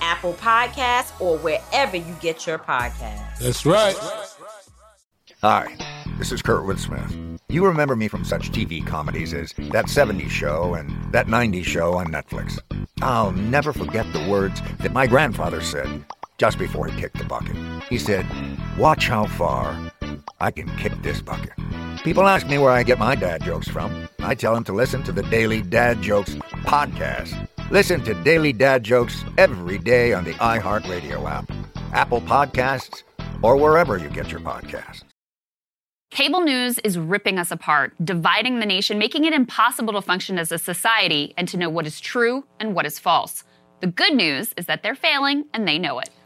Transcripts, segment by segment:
Apple Podcasts, or wherever you get your podcasts. That's right. Hi, this is Kurtwood Smith. You remember me from such TV comedies as That 70s Show and That 90s Show on Netflix. I'll never forget the words that my grandfather said just before he kicked the bucket. He said, Watch how far I can kick this bucket. People ask me where I get my dad jokes from. I tell them to listen to the Daily Dad Jokes podcast. Listen to Daily Dad Jokes every day on the iHeartRadio app, Apple Podcasts, or wherever you get your podcasts. Cable news is ripping us apart, dividing the nation, making it impossible to function as a society and to know what is true and what is false. The good news is that they're failing and they know it.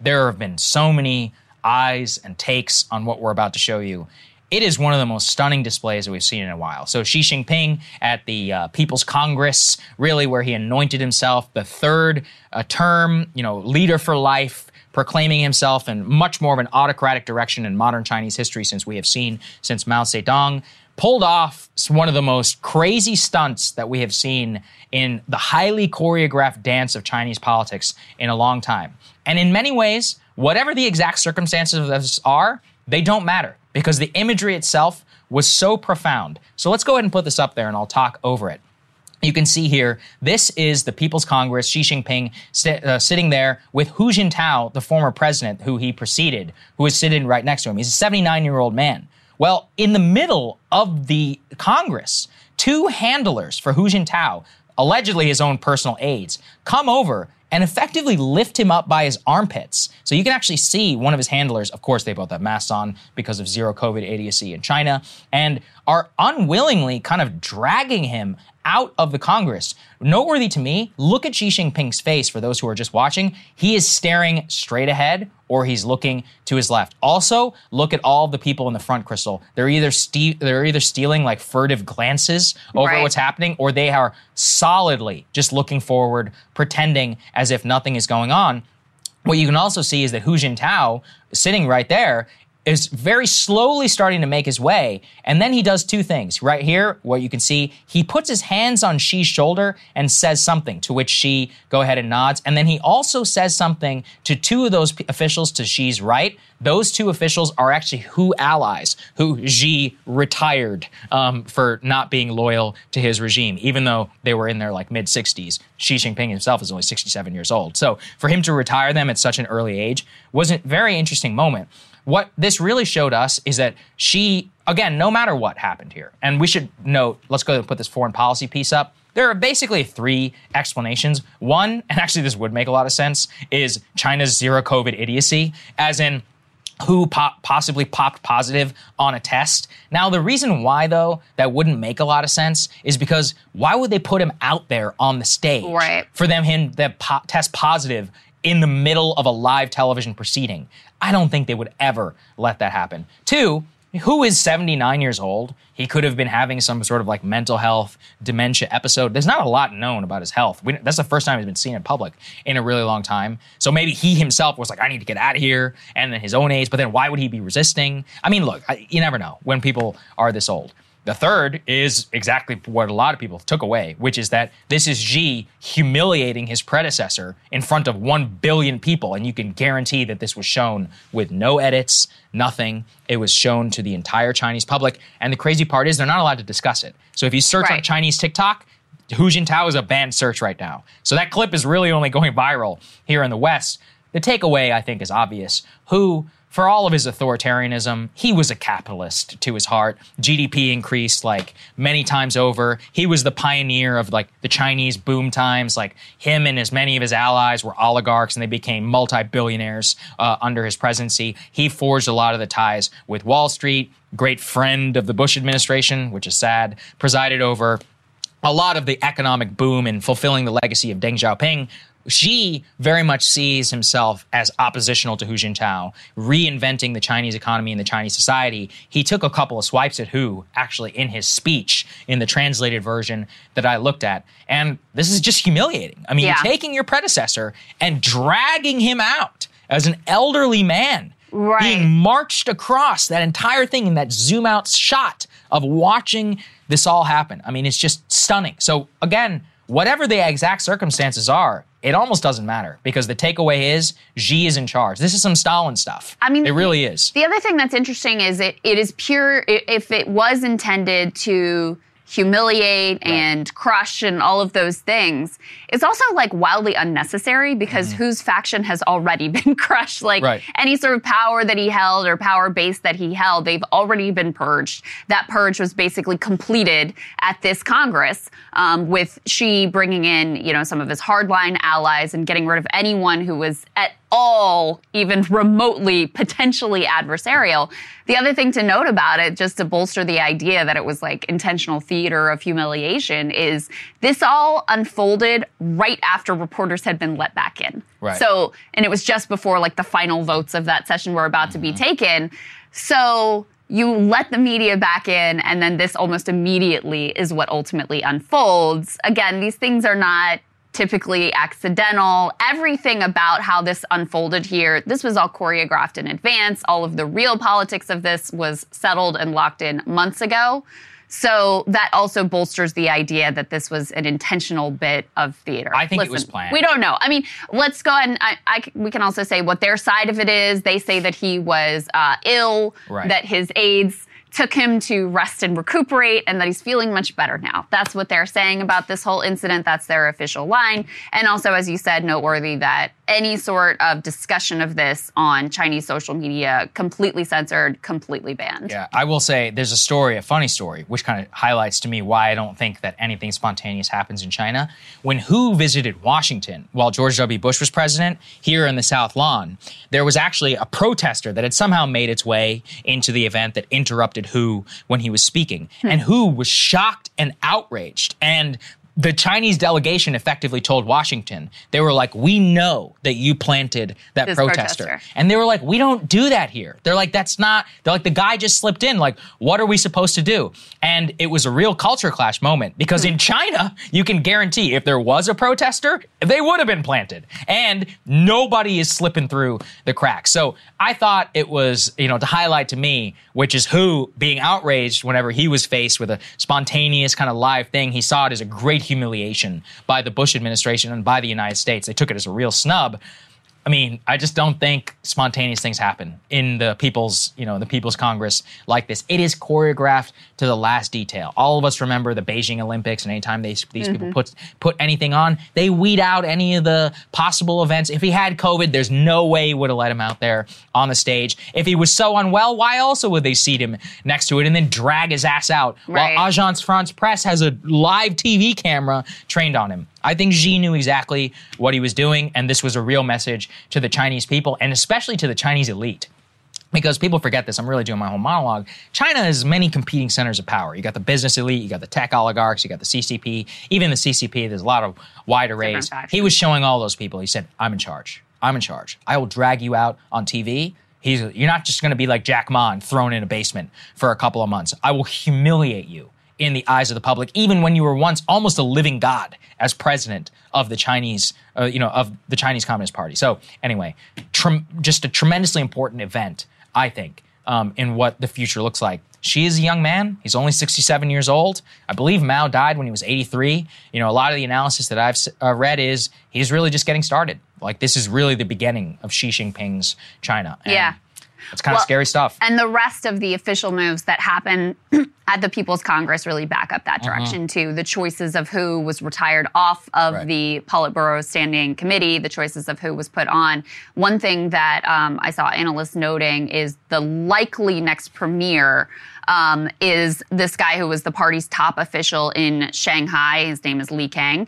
There have been so many eyes and takes on what we're about to show you. It is one of the most stunning displays that we've seen in a while. So Xi Jinping at the uh, People's Congress, really where he anointed himself the third uh, term, you know, leader for life, proclaiming himself in much more of an autocratic direction in modern Chinese history since we have seen since Mao Zedong pulled off one of the most crazy stunts that we have seen in the highly choreographed dance of Chinese politics in a long time. And in many ways, whatever the exact circumstances of this are, they don't matter because the imagery itself was so profound. So let's go ahead and put this up there and I'll talk over it. You can see here, this is the People's Congress, Xi Jinping st- uh, sitting there with Hu Jintao, the former president who he preceded, who is sitting right next to him. He's a 79 year old man. Well, in the middle of the Congress, two handlers for Hu Jintao, allegedly his own personal aides, come over and effectively lift him up by his armpits. So you can actually see one of his handlers, of course, they both have masks on because of zero COVID idiocy in China, and are unwillingly kind of dragging him out of the Congress. Noteworthy to me, look at Xi Jinping's face for those who are just watching. He is staring straight ahead or he's looking to his left. Also, look at all the people in the front, Krystal. They're either ste- they're either stealing like furtive glances over Right. what's happening or they are solidly just looking forward, pretending as if nothing is going on. What you can also see is that Hu Jintao, sitting right there, is very slowly starting to make his way. And then he does two things. Right here, what you can see, he puts his hands on Xi's shoulder and says something, to which Xi go ahead and nods. And then he also says something to two of those officials to Xi's right. Those two officials are actually Hu allies, who Xi retired um, for not being loyal to his regime, even though they were in their like mid 60s. Xi Jinping himself is only 67 years old. So for him to retire them at such an early age was a very interesting moment. What this really showed us is that Xi, again, no matter what happened here, and we should note, let's go and put this foreign policy piece up. There are basically three explanations. One, and actually this would make a lot of sense, is China's zero COVID idiocy, as in Hu po- possibly popped positive on a test. Now, the reason why, though, that wouldn't make a lot of sense is because why would they put him out there on the stage Right. for them him to po- test positive in the middle of a live television proceeding? I don't think they would ever let that happen. Two, Hu is 79 years old? He could have been having some sort of like mental health dementia episode. There's not a lot known about his health. We, that's the first time he's been seen in public in a really long time. So maybe he himself was like, I need to get out of here, and then his own age. But then why would he be resisting? I mean, look, I, you never know when people are this old. The third is exactly what a lot of people took away, which is that this is Xi humiliating his predecessor in front of 1 billion people. And you can guarantee that this was shown with no edits, nothing. It was shown to the entire Chinese public. And the crazy part is they're not allowed to discuss it. So if you search on Chinese TikTok, Hu Jintao is a banned search right now. So that clip is really only going viral here in the West. The takeaway, I think, is obvious. Hu, for all of his authoritarianism, he was a capitalist to his heart. GDP increased like many times over. He was the pioneer of like the Chinese boom times. Like him and as many of his allies were oligarchs and they became multi billionaires uh, under his presidency. He forged a lot of the ties with Wall Street, great friend of the Bush administration, which is sad, presided over a lot of the economic boom and fulfilling the legacy of Deng Xiaoping. Xi very much sees himself as oppositional to Hu Jintao, reinventing the Chinese economy and the Chinese society. He took a couple of swipes at Hu, actually, in his speech in the translated version that I looked at. And this is just humiliating. I mean, Yeah. you're taking your predecessor and dragging him out as an elderly man Right. being marched across that entire thing in that zoom out shot of watching this all happen. I mean, it's just stunning. So, again, whatever the exact circumstances are, it almost doesn't matter because the takeaway is Xi is in charge. This is some Stalin stuff. I mean, it really is. The other thing that's interesting is it it is pure. If it was intended to humiliate and crush and all of those things, is also like wildly unnecessary because Hu's faction has already been crushed. Like Right. any sort of power that he held or power base that he held, they've already been purged. That purge was basically completed at this Congress um, with Xi bringing in, you know, some of his hardline allies and getting rid of anyone who was at all even remotely potentially adversarial. The other thing to note about it, just to bolster the idea that it was like intentional theater of humiliation, is this all unfolded right after reporters had been let back in. Right. So, and it was just before like the final votes of that session were about to be mm-hmm. taken. So, you let the media back in, and then this almost immediately is what ultimately unfolds. Again, these things are not typically accidental. Everything about how this unfolded here, this was all choreographed in advance. All of the real politics of this was settled and locked in months ago. So that also bolsters the idea that this was an intentional bit of theater. I think it was planned. We don't know. I mean, let's go ahead and I, I we can also say what their side of it is. They say that he was uh, ill, Right. that his aides took him to rest and recuperate, and that he's feeling much better now. That's what they're saying about this whole incident. That's their official line. And also, as you said, noteworthy that any sort of discussion of this on Chinese social media completely censored, completely banned. Yeah, I will say there's a story, a funny story, which kind of highlights to me why I don't think that anything spontaneous happens in China. When Hu visited Washington while George W. Bush was president here in the South Lawn, there was actually a protester that had somehow made its way into the event that interrupted Hu when he was speaking. Hmm. And Hu was shocked and outraged. And the Chinese delegation effectively told Washington, they were like, we know that you planted that protester. protester. And they were like, we don't do that here. They're like, that's not, they're like, the guy just slipped in. Like, what are we supposed to do? And it was a real culture clash moment because in hmm. China, you can guarantee if there was a protester, they would have been planted. And nobody is slipping through the cracks. So I thought it was, you know, to highlight to me, which is Hu being outraged whenever he was faced with a spontaneous kind of live thing. He saw it as a great humiliation by the Bush administration and by the United States. They took it as a real snub. I mean, I just don't think spontaneous things happen in the people's, you know, the People's Congress like this. It is choreographed to the last detail. All of us remember the Beijing Olympics, and anytime they, these people mm-hmm. put put anything on, they weed out any of the possible events. If he had COVID, there's no way he would have let him out there on the stage. If he was so unwell, why also would they seat him next to it and then drag his ass out Right. while Agence France Presse has a live TV camera trained on him? I think Xi knew exactly what he was doing, and this was a real message to the Chinese people and especially to the Chinese elite. Because people forget this, I'm really doing my whole monologue. China has many competing centers of power. You got the business elite, you got the tech oligarchs, you got the CCP, even the CCP. There's a lot of wide arrays. He was showing all those people. He said, "I'm in charge. I'm in charge. I will drag you out on TV." He's, you're not just going to be like Jack Ma and thrown in a basement for a couple of months. I will humiliate you in the eyes of the public, even when you were once almost a living god as president of the Chinese, uh, you know, of the Chinese Communist Party. So anyway, just a tremendously important event, I think, um, in what the future looks like. Xi is a young man. He's only 67 years old. I believe Mao died when he was 83. You know, a lot of the analysis that I've uh, read is he's really just getting started. Like this is really the beginning of Xi Jinping's China. And Yeah. It's kind of scary stuff. And the rest of the official moves that happen at the People's Congress really back up that direction too. The choices of who was retired off of Right. the Politburo Standing Committee, the choices of who was put on. One thing that um, I saw analysts noting is the likely next premier. Um, is this guy who was the party's top official in Shanghai? His name is Li Qiang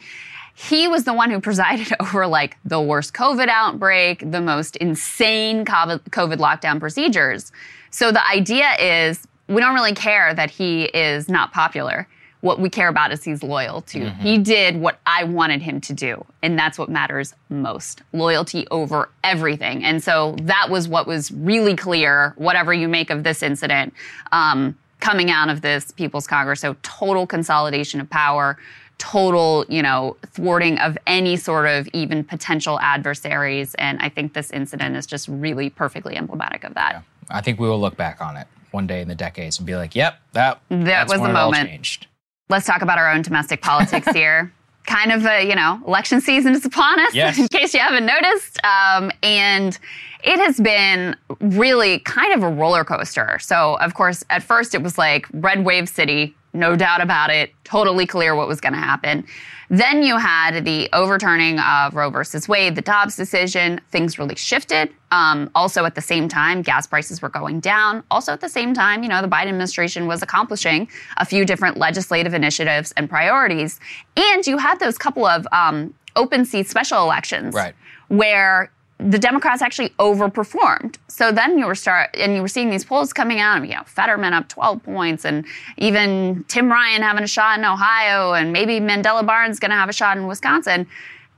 he was the one who presided over like the worst COVID outbreak, the most insane COVID lockdown procedures. So the idea is we don't really care that he is not popular. What we care about is he's loyal to. He did what I wanted him to do. And that's what matters most loyalty over everything. And so that was what was really clear, whatever you make of this incident. Um, coming out of this People's Congress. So total consolidation of power, total, you know, thwarting of any sort of even potential adversaries. And I think this incident is just really perfectly emblematic of that. I think we will look back on it one day in the decades and be like, "Yep, that that's was the moment. changed." Let's talk about our own domestic politics here. Kind of a, you know, election season is upon us, Yes. in case you haven't noticed. Um, and it has been really kind of a roller coaster. So, of course, at first it was like red wave city, no doubt about it, totally clear what was going to happen. Then you had the overturning of Roe versus Wade, the Dobbs decision. Things really shifted. Um, also, at the same time, gas prices were going down. Also, at the same time, you know, the Biden administration was accomplishing a few different legislative initiatives and priorities. And you had those couple of um, open seat special elections Right. where the Democrats actually overperformed. So then you were start and you were seeing these polls coming out, you know, Fetterman up 12 points and even Tim Ryan having a shot in Ohio and maybe Mandela Barnes going to have a shot in Wisconsin.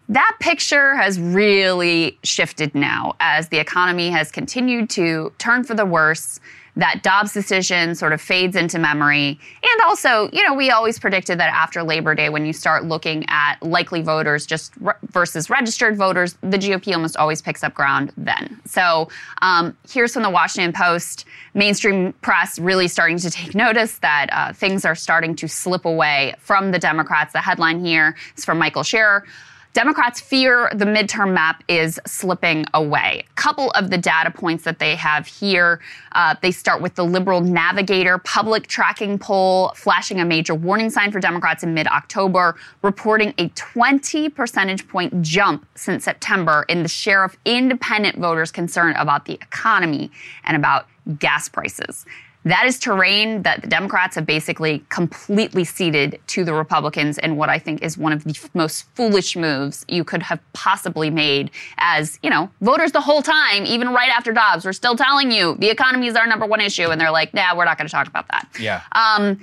That picture has really shifted now as the economy has continued to turn for the worse. That Dobbs decision sort of fades into memory. And also, you know, we always predicted that after Labor Day, when you start looking at likely voters just re- versus registered voters, the GOP almost always picks up ground then. So um, here's from the Washington Post mainstream press really starting to take notice that uh, things are starting to slip away from the Democrats. The headline here is from Michael Scherer. Democrats fear the midterm map is slipping away. A couple of the data points that they have here uh, they start with the Liberal Navigator public tracking poll, flashing a major warning sign for Democrats in mid October, reporting a 20 percentage point jump since September in the share of independent voters concerned about the economy and about gas prices. That is terrain that the Democrats have basically completely ceded to the Republicans in what I think is one of the most foolish moves you could have possibly made as, you know, voters the whole time, even right after Dobbs, we're still telling you the economy is our number one issue. And they're like, nah, we're not going to talk about that. Yeah. Um,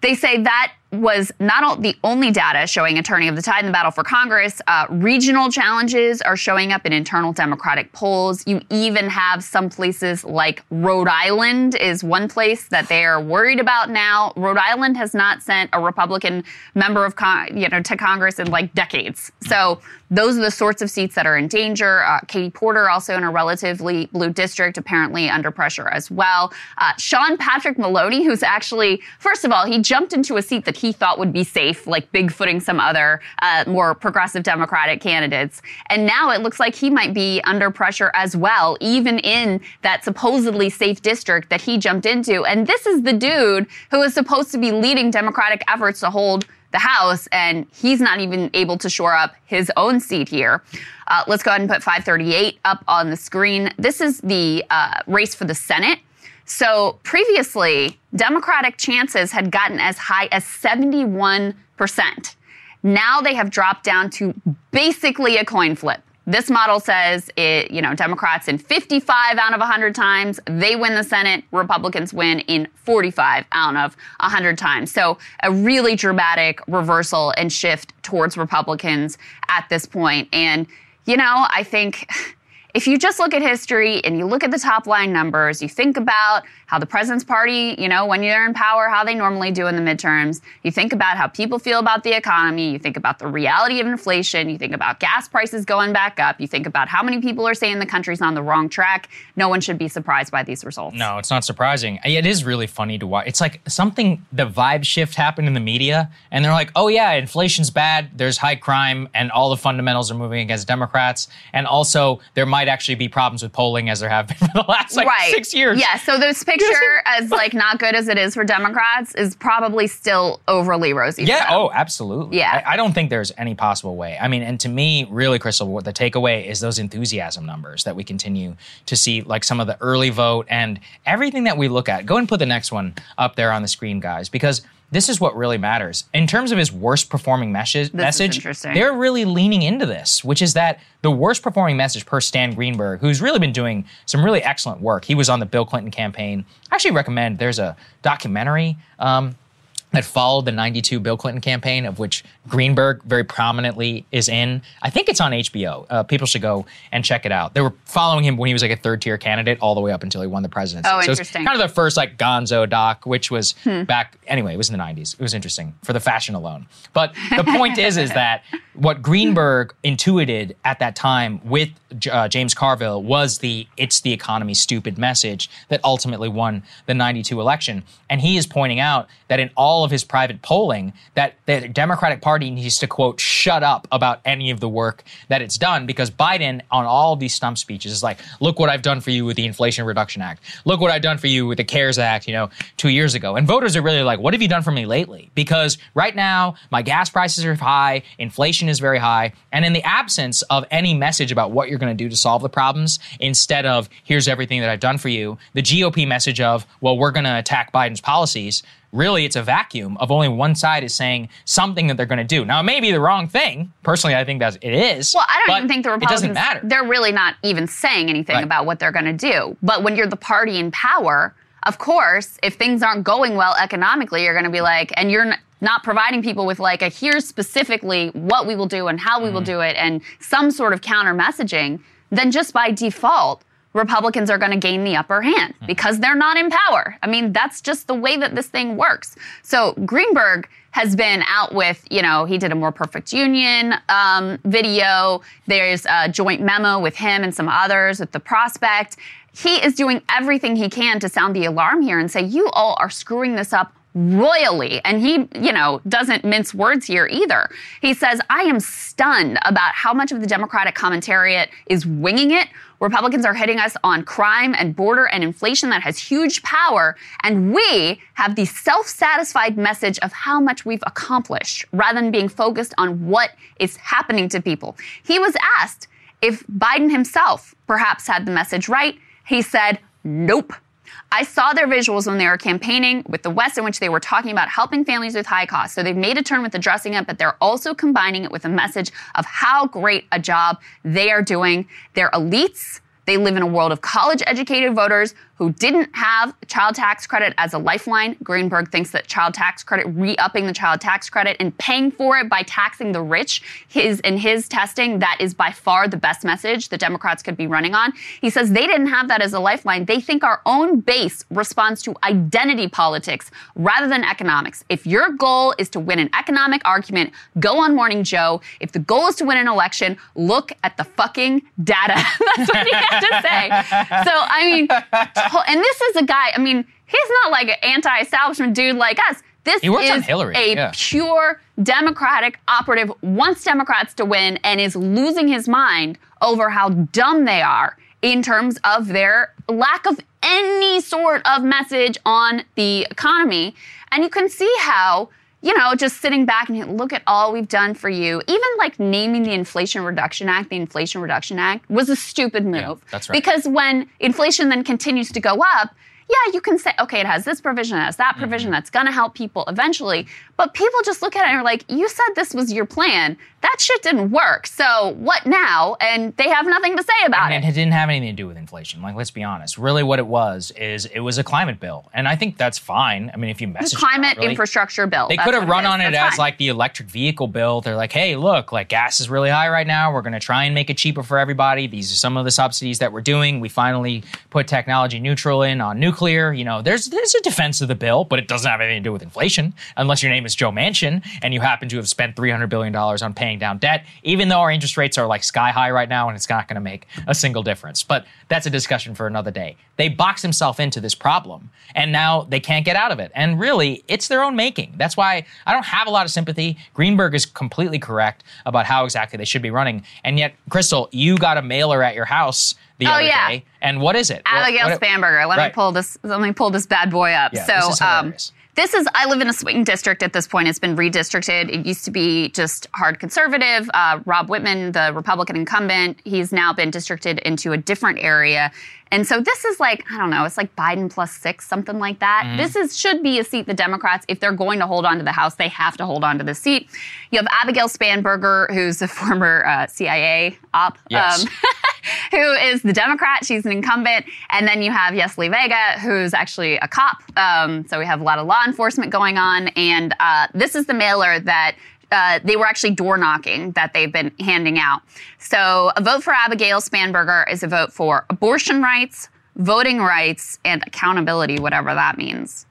they say that was not the only data showing a turning of the tide in the battle for Congress. Uh, regional challenges are showing up in internal Democratic polls. You even have some places like Rhode Island is one place that they are worried about now. Rhode Island has not sent a Republican member of con- you know to Congress in like decades. So those are the sorts of seats that are in danger. Uh, Katie Porter, also in a relatively blue district, apparently under pressure as well. Uh, Sean Patrick Maloney, who's actually, first of all, he jumped into a seat that he thought would be safe, like bigfooting some other uh, more progressive Democratic candidates. And now it looks like he might be under pressure as well, even in that supposedly safe district that he jumped into. And this is the dude who is supposed to be leading Democratic efforts to hold the House, and he's not even able to shore up his own seat here. Uh, let's go ahead and put 538 up on the screen. This is the uh, race for the Senate. So previously, Democratic chances had gotten as high as 71%. Now they have dropped down to basically a coin flip. This model says it, you know, Democrats in 55 out of 100 times, they win the Senate, Republicans win in 45 out of 100 times. So a really dramatic reversal and shift towards Republicans at this point. And, you know, I think if you just look at history and you look at the top line numbers, you think about how the president's party, you know, when you're in power, how they normally do in the midterms, you think about how people feel about the economy, you think about the reality of inflation, you think about gas prices going back up, you think about how many people are saying the country's on the wrong track. No one should be surprised by these results. No, it's not surprising. It is really funny to watch. It's like something, the vibe shift happened in the media, and they're like, oh, yeah, inflation's bad, there's high crime, and all the fundamentals are moving against Democrats. And also, there might actually be problems with polling as there have been for the last like right. six years. Yeah, so this picture, as like not good as it is for Democrats, is probably still overly rosy. Yeah. Oh, absolutely. Yeah. I, I don't think there's any possible way. I mean, and to me, really, Krystal, what the takeaway is those enthusiasm numbers that we continue to see, like some of the early vote and everything that we look at. Go and put the next one up there on the screen, guys, because this is what really matters. In terms of his worst performing message, message they're really leaning into this, which is that the worst performing message per Stan Greenberg, who's really been doing some really excellent work. He was on the Bill Clinton campaign. I actually recommend there's a documentary. Um, that followed the 92 Bill Clinton campaign, of which Greenberg very prominently is in. I think it's on HBO. Uh, people should go and check it out. They were following him when he was like a third tier candidate all the way up until he won the presidency. Oh, so interesting. kind of the first like gonzo doc, which was back, anyway, it was in the 90s. It was interesting for the fashion alone. But the point is, is that what Greenberg intuited at that time with uh, James Carville was the it's the economy stupid message that ultimately won the 92 election. And he is pointing out that in all of his private polling, that the Democratic Party needs to quote, shut up about any of the work that it's done because Biden on all of these stump speeches is like, look what I've done for you with the Inflation Reduction Act. Look what I've done for you with the CARES Act, you know, two years ago. And voters are really like, what have you done for me lately? Because right now, my gas prices are high, inflation is very high. And in the absence of any message about what you're going to do to solve the problems, instead of here's everything that I've done for you, the GOP message of, well, we're going to attack Biden's policies, really it's a vacuum of only one side is saying something that they're going to do. Now, it may be the wrong thing. Personally, I think that it is. Well, I don't even think the Republicans, It doesn't matter. They're really not even saying anything Right. about what they're going to do. But when you're the party in power, of course, if things aren't going well economically, you're going to be like, and you're n- not providing people with like a here's specifically what we will do and how we Mm-hmm. will do it and some sort of counter messaging, then just by default, Republicans are going to gain the upper hand Mm-hmm. because they're not in power. I mean, that's just the way that this thing works. So Greenberg has been out with, you know, he did a more perfect union um, video. There's a joint memo with him and some others with the prospect. He is doing everything he can to sound the alarm here and say, you all are screwing this up royally. And he, you know, doesn't mince words here either. He says, I am stunned about how much of the Democratic commentariat is winging it. Republicans are hitting us on crime and border and inflation that has huge power. And we have the self satisfied message of how much we've accomplished rather than being focused on what is happening to people. He was asked if Biden himself perhaps had the message right. He said, nope. I saw their visuals when they were campaigning with the West, in which they were talking about helping families with high costs. So they've made a turn with addressing it, but they're also combining it with a message of how great a job they are doing. They're elites. They live in a world of college educated voters who didn't have child tax credit as a lifeline. Greenberg thinks that child tax credit, re upping the child tax credit and paying for it by taxing the rich, his in his testing, that is by far the best message the Democrats could be running on. He says they didn't have that as a lifeline. They think our own base responds to identity politics rather than economics. If your goal is to win an economic argument, go on Morning Joe. If the goal is to win an election, look at the fucking data. That's what he had to say. So, I mean, and this is a guy, I mean, he's not like an anti establishment dude like us. This is on Hillary, a yeah. pure Democratic operative, wants Democrats to win, and is losing his mind over how dumb they are in terms of their lack of any sort of message on the economy. And you can see how, you know, just sitting back and look at all we've done for you, even like naming the Inflation Reduction Act, the Inflation Reduction Act was a stupid move. that's right. Because when inflation then continues to go up, yeah, you can say, okay, it has this provision, it has that mm-hmm. provision that's going to help people eventually. But people just look at it and are like, you said this was your plan. That shit didn't work. So what now? And they have nothing to say about it. and it. it didn't have anything to do with inflation. Like, let's be honest. Really, what it was is it was a climate bill, and I think that's fine. I mean, if you message climate properly- infrastructure bill. They could have run is. on it That's as fine. like the electric vehicle bill. They're like, hey, look, like gas is really high right now. We're going to try and make it cheaper for everybody. These are some of the subsidies that we're doing. We finally put technology neutral in on nuclear. You know, there's there's a defense of the bill, but it doesn't have anything to do with inflation unless your name is Joe Manchin and you happen to have spent 300 billion dollars on paying down debt. Even though our interest rates are like sky high right now, and it's not going to make a single difference. But that's a discussion for another day. They box themselves into this problem, and now they can't get out of it. And really, it's their own making. That's why I don't have a lot of sympathy. Greenberg is completely correct about how exactly they should be running. And yet, Krystal, you got a mailer at your house the Oh, other yeah. day. And what is it? What- Abigail what- Spanberger. Let Right. me pull this. Let me pull this bad boy up. Yeah, so, um. This is. I live in a swing district at this point. It's been redistricted. It used to be just hard conservative. Uh, Rob Wittman, the Republican incumbent, he's now been districted into a different area. And so this is like I don't know. It's like Biden plus six, something like that. Mm-hmm. This is should be a seat the Democrats, if they're going to hold on to the House, they have to hold on to the seat. You have Abigail Spanberger, who's a former uh, CIA op. Yes. who is the Democrat. She's an incumbent. And then you have Yesli Vega, who's actually a cop. Um, so we have a lot of law enforcement going on. And uh, this is the mailer that. Uh, they were actually door knocking that they've been handing out. So, a vote for Abigail Spanberger is a vote for abortion rights, voting rights, and accountability, whatever that means.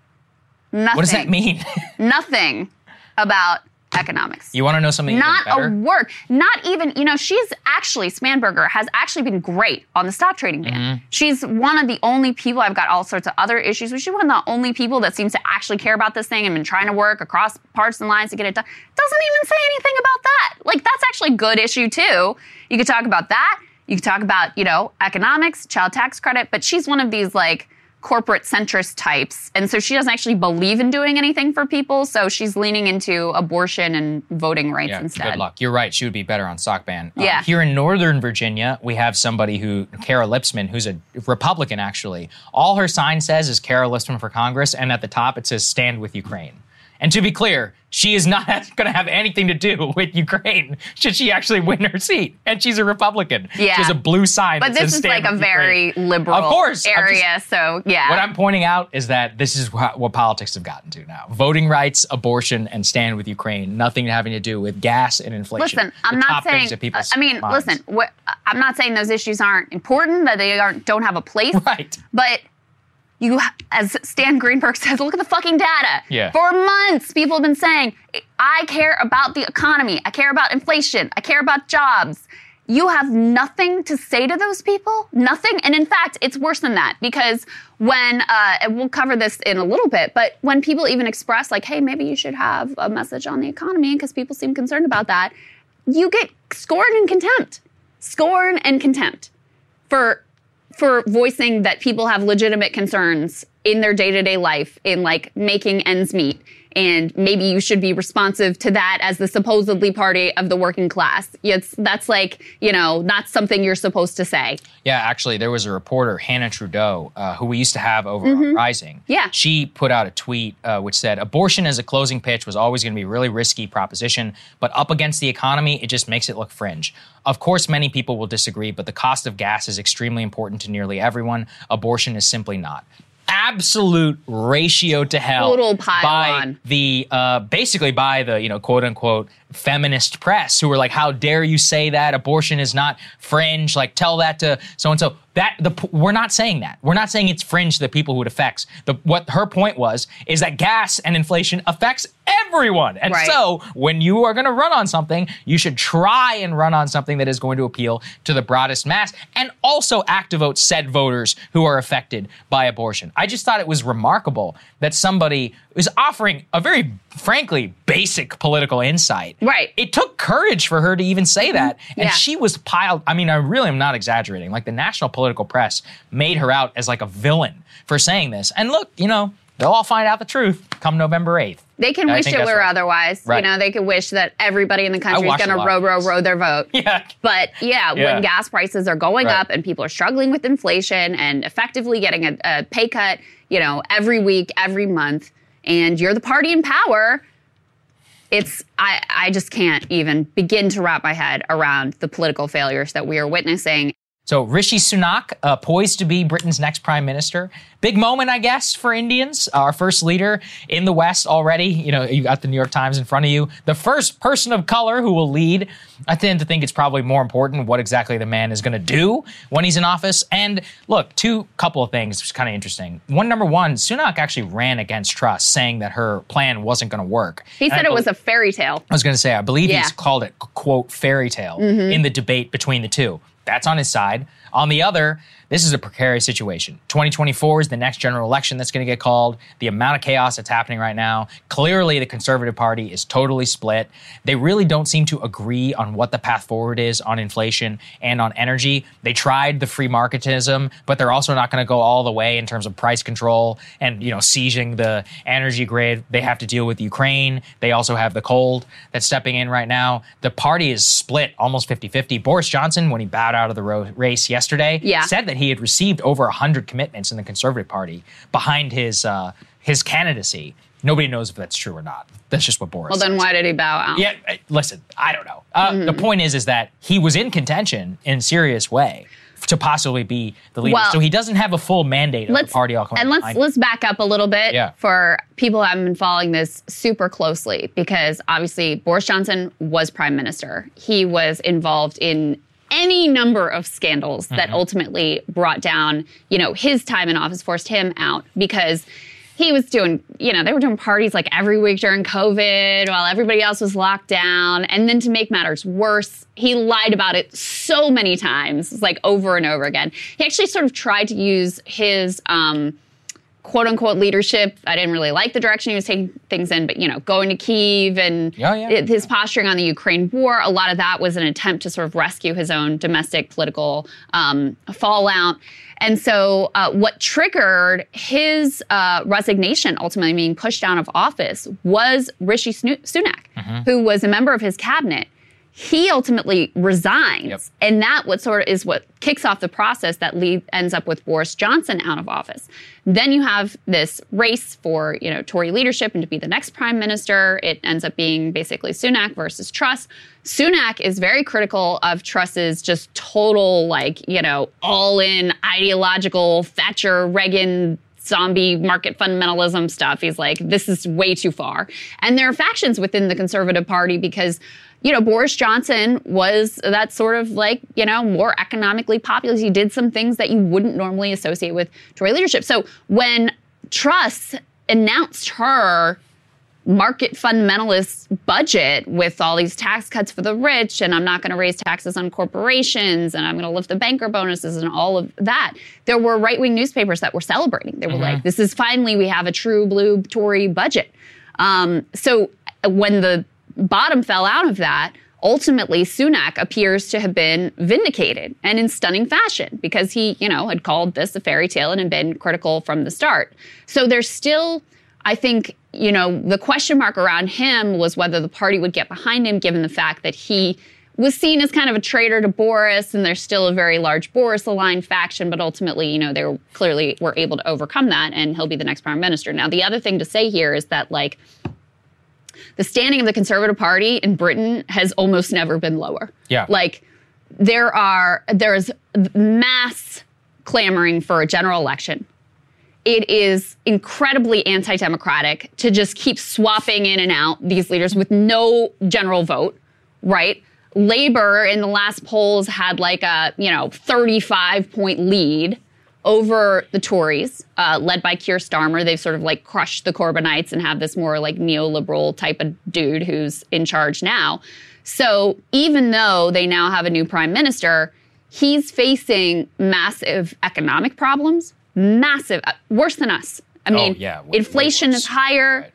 Nothing. What does that mean? Nothing about economics you want to know something not a word. Not even, you know, she's actually, Spanberger has actually been great on the stock trading ban. Mm-hmm. She's one of the only people, I've got all sorts of other issues, but she's one of the only people that seems to actually care about this thing and been trying to work across parts and lines to get it done. Doesn't even say anything about that. Like, that's actually a good issue, too. You could talk about that. You could talk about, you know, economics, child tax credit, but she's one of these, like, corporate centrist types. And so she doesn't actually believe in doing anything for people. So she's leaning into abortion and voting rights Yeah, instead. good luck. You're right. She would be better on sock ban. Um, Yeah. here in Northern Virginia, we have somebody who, Kara Lipsman, who's a Republican actually. All her sign says is Kara Lipsman for Congress, and at the top it says "Stand with Ukraine." And to be clear, she is not going to have anything to do with Ukraine should she actually win her seat. And she's a Republican. Yeah. She has a blue sign. But this is like a very Ukraine." liberal Of course, I'm just- area. so yeah. What I'm pointing out is that this is what, what politics have gotten to now: voting rights, abortion, and stand with Ukraine. Nothing having to do with gas and inflation. Listen, I'm not saying. people I mean, minds. listen. What, I'm not saying those issues aren't important, that they aren't don't have a place. Right. But you, as Stan Greenberg says, look at the fucking data. Yeah. For months, people have been saying, "I care about the economy. I care about inflation. I care about jobs." You have nothing to say to those people. Nothing. And in fact, it's worse than that because when, uh, and we'll cover this in a little bit, but when people even express, like, hey, maybe you should have a message on the economy because people seem concerned about that, you get scorn and contempt. Scorn and contempt for for voicing that people have legitimate concerns in their day-to-day life in like making ends meet and maybe you should be responsive to that as the supposedly party of the working class it's that's like you know not something you're supposed to say Yeah, actually, there was a reporter, Hanna Trudo, uh, who we used to have over on Rising. Mm-hmm. Yeah. She put out a tweet uh, which said, Abortion as a closing pitch was always going to be a really risky proposition, but up against the economy, it just makes it look fringe. Of course, many people will disagree, but the cost of gas is extremely important to nearly everyone. Abortion is simply not. Absolute ratio to hell Total pile by on. the uh, basically by the you know quote unquote feminist press who were like, "How dare you say that abortion is not fringe? Like, tell that to so and so." That the we're not saying that. We're not saying it's fringe to the people who it affects. The what her point was is that gas and inflation affects everyone, and Right. so when you are going to run on something, you should try and run on something that is going to appeal to the broadest mass, and also activate said voters who are affected by abortion. I just thought it was remarkable that somebody is offering a very frankly basic political insight. Right. It took courage for her to even say mm-hmm. that. And Yeah. she was piled. I mean, I really am not exaggerating. Like the national political press made her out as like a villain for saying this. And look, you know, they'll all find out the truth come November 8th. They can I wish it were right. otherwise. Right. You know, they could wish that everybody in the country is going to row, row, row their vote. Yeah. But yeah, Yeah. when gas prices are going Right. up and people are struggling with inflation and effectively getting a, a pay cut, you know, every week, every month, and you're the party in power, it's I, I just can't even begin to wrap my head around the political failures that we are witnessing. So Rishi Sunak, uh, poised to be Britain's next prime minister. Big moment, I guess, for Indians. Our first leader in the West already. You know, you got the New York Times in front of you. The first person of color who will lead. I tend to think it's probably more important what exactly the man is going to do when he's in office. And look, two couple of things, which is kind of interesting. One, number one, Sunak actually ran against Truss, saying that her plan wasn't going to work. He And I said it bel- was a fairy tale. I was going to say, I believe Yeah. he's called it, quote, fairy tale Mhm. in the debate between the two. That's on his side. On the other, this is a precarious situation. 2024 is the next general election that's going to get called. The amount of chaos that's happening right now, clearly the Conservative Party is totally split. They really don't seem to agree on what the path forward is on inflation and on energy. They tried the free marketism, but they're also not going to go all the way in terms of price control and, you know, seizing the energy grid. They have to deal with Ukraine. They also have the cold that's stepping in right now. The party is split almost 50-50. Boris Johnson, when he bowed out of the race yesterday, Yeah. said that he had received over 100 commitments in the Conservative Party behind his uh, his candidacy. Nobody knows if that's true or not. That's just what Boris Well, then says. why did he bow out? Yeah, listen, I don't know. Uh, Mm-hmm. The point is, is that he was in contention in a serious way to possibly be the leader. Well, so he doesn't have a full mandate of the party all and let's let's back up a little bit Yeah. for people who haven't been following this super closely because obviously Boris Johnson was prime minister. He was involved in any number of scandals that Mhm. ultimately brought down, you know, his time in office, forced him out because he was doing, you know, they were doing parties like every week during COVID while everybody else was locked down. And then to make matters worse, he lied about it so many times, like over and over again. He actually sort of tried to use his um, quote unquote leadership. I didn't really like the direction he was taking things in, but you know, going to Kiev and Yeah, yeah. it- his posturing on the Ukraine war, a lot of that was an attempt to sort of rescue his own domestic political um, fallout. And so, uh, what triggered his uh, resignation, ultimately being pushed out of office, was Rishi Sunak, Mm-hmm. who was a member of his cabinet. He ultimately resigns, and that what sort of is what kicks off the process that lead, ends up with Boris Johnson out of office. Then you have this race for you know Tory leadership and to be the next prime minister. It ends up being basically Sunak versus Truss. Sunak is very critical of Truss's just total like you know all in ideological Thatcher Reagan zombie market fundamentalism stuff. He's like, this is way too far. And there are factions within the Conservative Party because, you know, Boris Johnson was that sort of like, you know, more economically populist. He did some things that you wouldn't normally associate with Tory leadership. So when Truss announced her market fundamentalist budget with all these tax cuts for the rich and I'm not going to raise taxes on corporations and I'm going to lift the banker bonuses and all of that. There were right-wing newspapers that were celebrating. They were like, this is finally we have a true blue Tory budget. Um, so when the bottom fell out of that, ultimately Sunak appears to have been vindicated and in stunning fashion because he, you know, had called this a fairy tale and had been critical from the start. So there's still I think, you know, the question mark around him was whether the party would get behind him, given the fact that he was seen as kind of a traitor to Boris, and there's still a very large Boris aligned faction, but ultimately, you know, they were clearly were able to overcome that, and he'll be the next prime minister. Now, the other thing to say here is that, like, the standing of the Conservative Party in Britain has almost never been lower. Yeah. Like, there are, there's mass clamoring for a general election it is incredibly anti-democratic to just keep swapping in and out these leaders with no general vote, right? Labor in the last polls had like a, you know, 35 point lead over the Tories, uh, led by Keir Starmer. They've sort of like crushed the Corbynites and have this more like neoliberal type of dude who's in charge now. So even though they now have a new prime minister, he's facing massive economic problems, massive, uh, worse than us. I Oh, mean, yeah, way- way inflation is higher.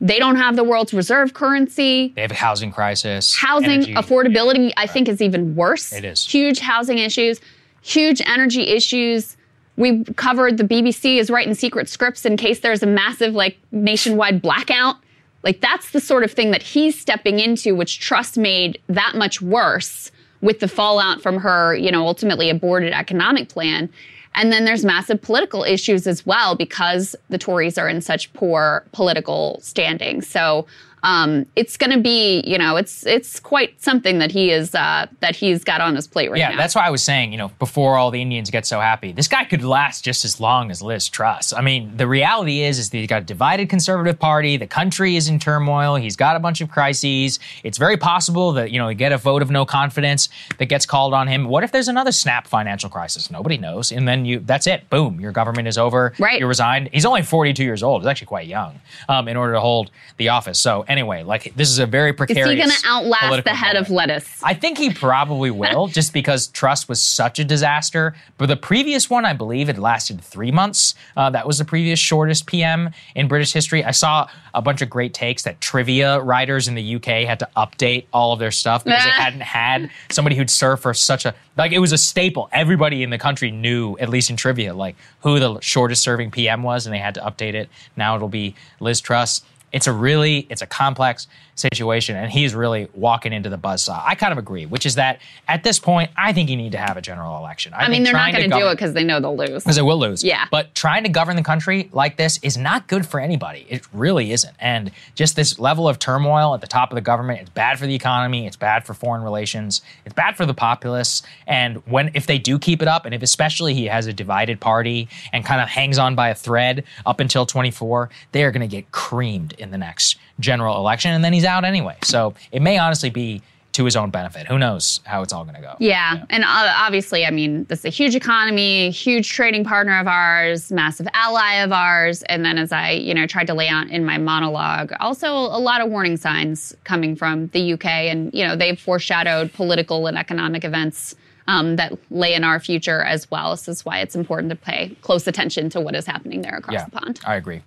They don't have the world's reserve currency. They have a housing crisis. Housing energy- affordability, I think, is even worse. It is. Huge housing issues, huge energy issues. We covered the BBC is writing secret scripts in case there's a massive like nationwide blackout. Like that's the sort of thing that he's stepping into, which Truss made that much worse with the fallout from her, you know, ultimately aborted economic plan. And then there's massive political issues as well because the Tories are in such poor political standing. So um, it's going to be, you know, it's it's quite something that he is uh, that he's got on his plate right yeah, now. Yeah, that's why I was saying, you know, before all the Indians get so happy, this guy could last just as long as Liz Truss. I mean, the reality is, is that he's got a divided conservative party. The country is in turmoil. He's got a bunch of crises. It's very possible that you know, he get a vote of no confidence that gets called on him. What if there's another snap financial crisis? Nobody knows, and then you, that's it. Boom, your government is over. Right. You resigned. He's only 42 years old. He's actually quite young um, in order to hold the office. So anyway, like this is a very precarious. is he going to outlast the head of lettuce? I think he probably will, just because Truss was such a disaster. But the previous one, I believe, it lasted three months. Uh, that was the previous shortest PM in British history. I saw a bunch of great takes that trivia writers in the UK had to update all of their stuff because they hadn't had somebody who'd serve for such a like it was a staple. Everybody in the country knew, at least in trivia, like who the shortest serving PM was, and they had to update it. Now it'll be Liz Truss. It's a really, it's a complex situation, and he's really walking into the buzzsaw. I kind of agree, which is that at this point, I think you need to have a general election. I mean, they're not going to do it because they know they'll lose. because they will lose. Yeah. But trying to govern the country like this is not good for anybody. It really isn't. And just this level of turmoil at the top of the government, it's bad for the economy, it's bad for foreign relations, it's bad for the populace. And when if they do keep it up, and if especially he has a divided party and kind of hangs on by a thread up until 24, they are going to get creamed in the next general election, and then he's out anyway. So it may honestly be to his own benefit. Who knows how it's all going to go? Yeah. And uh, obviously, I mean, this is a huge economy, huge trading partner of ours, massive ally of ours. And then, as I, you know, tried to lay out in my monologue, also a lot of warning signs coming from the UK. And, you know, they've foreshadowed political and economic events um, that lay in our future as well. So this is why it's important to pay close attention to what is happening there across Yeah, the pond. I agree.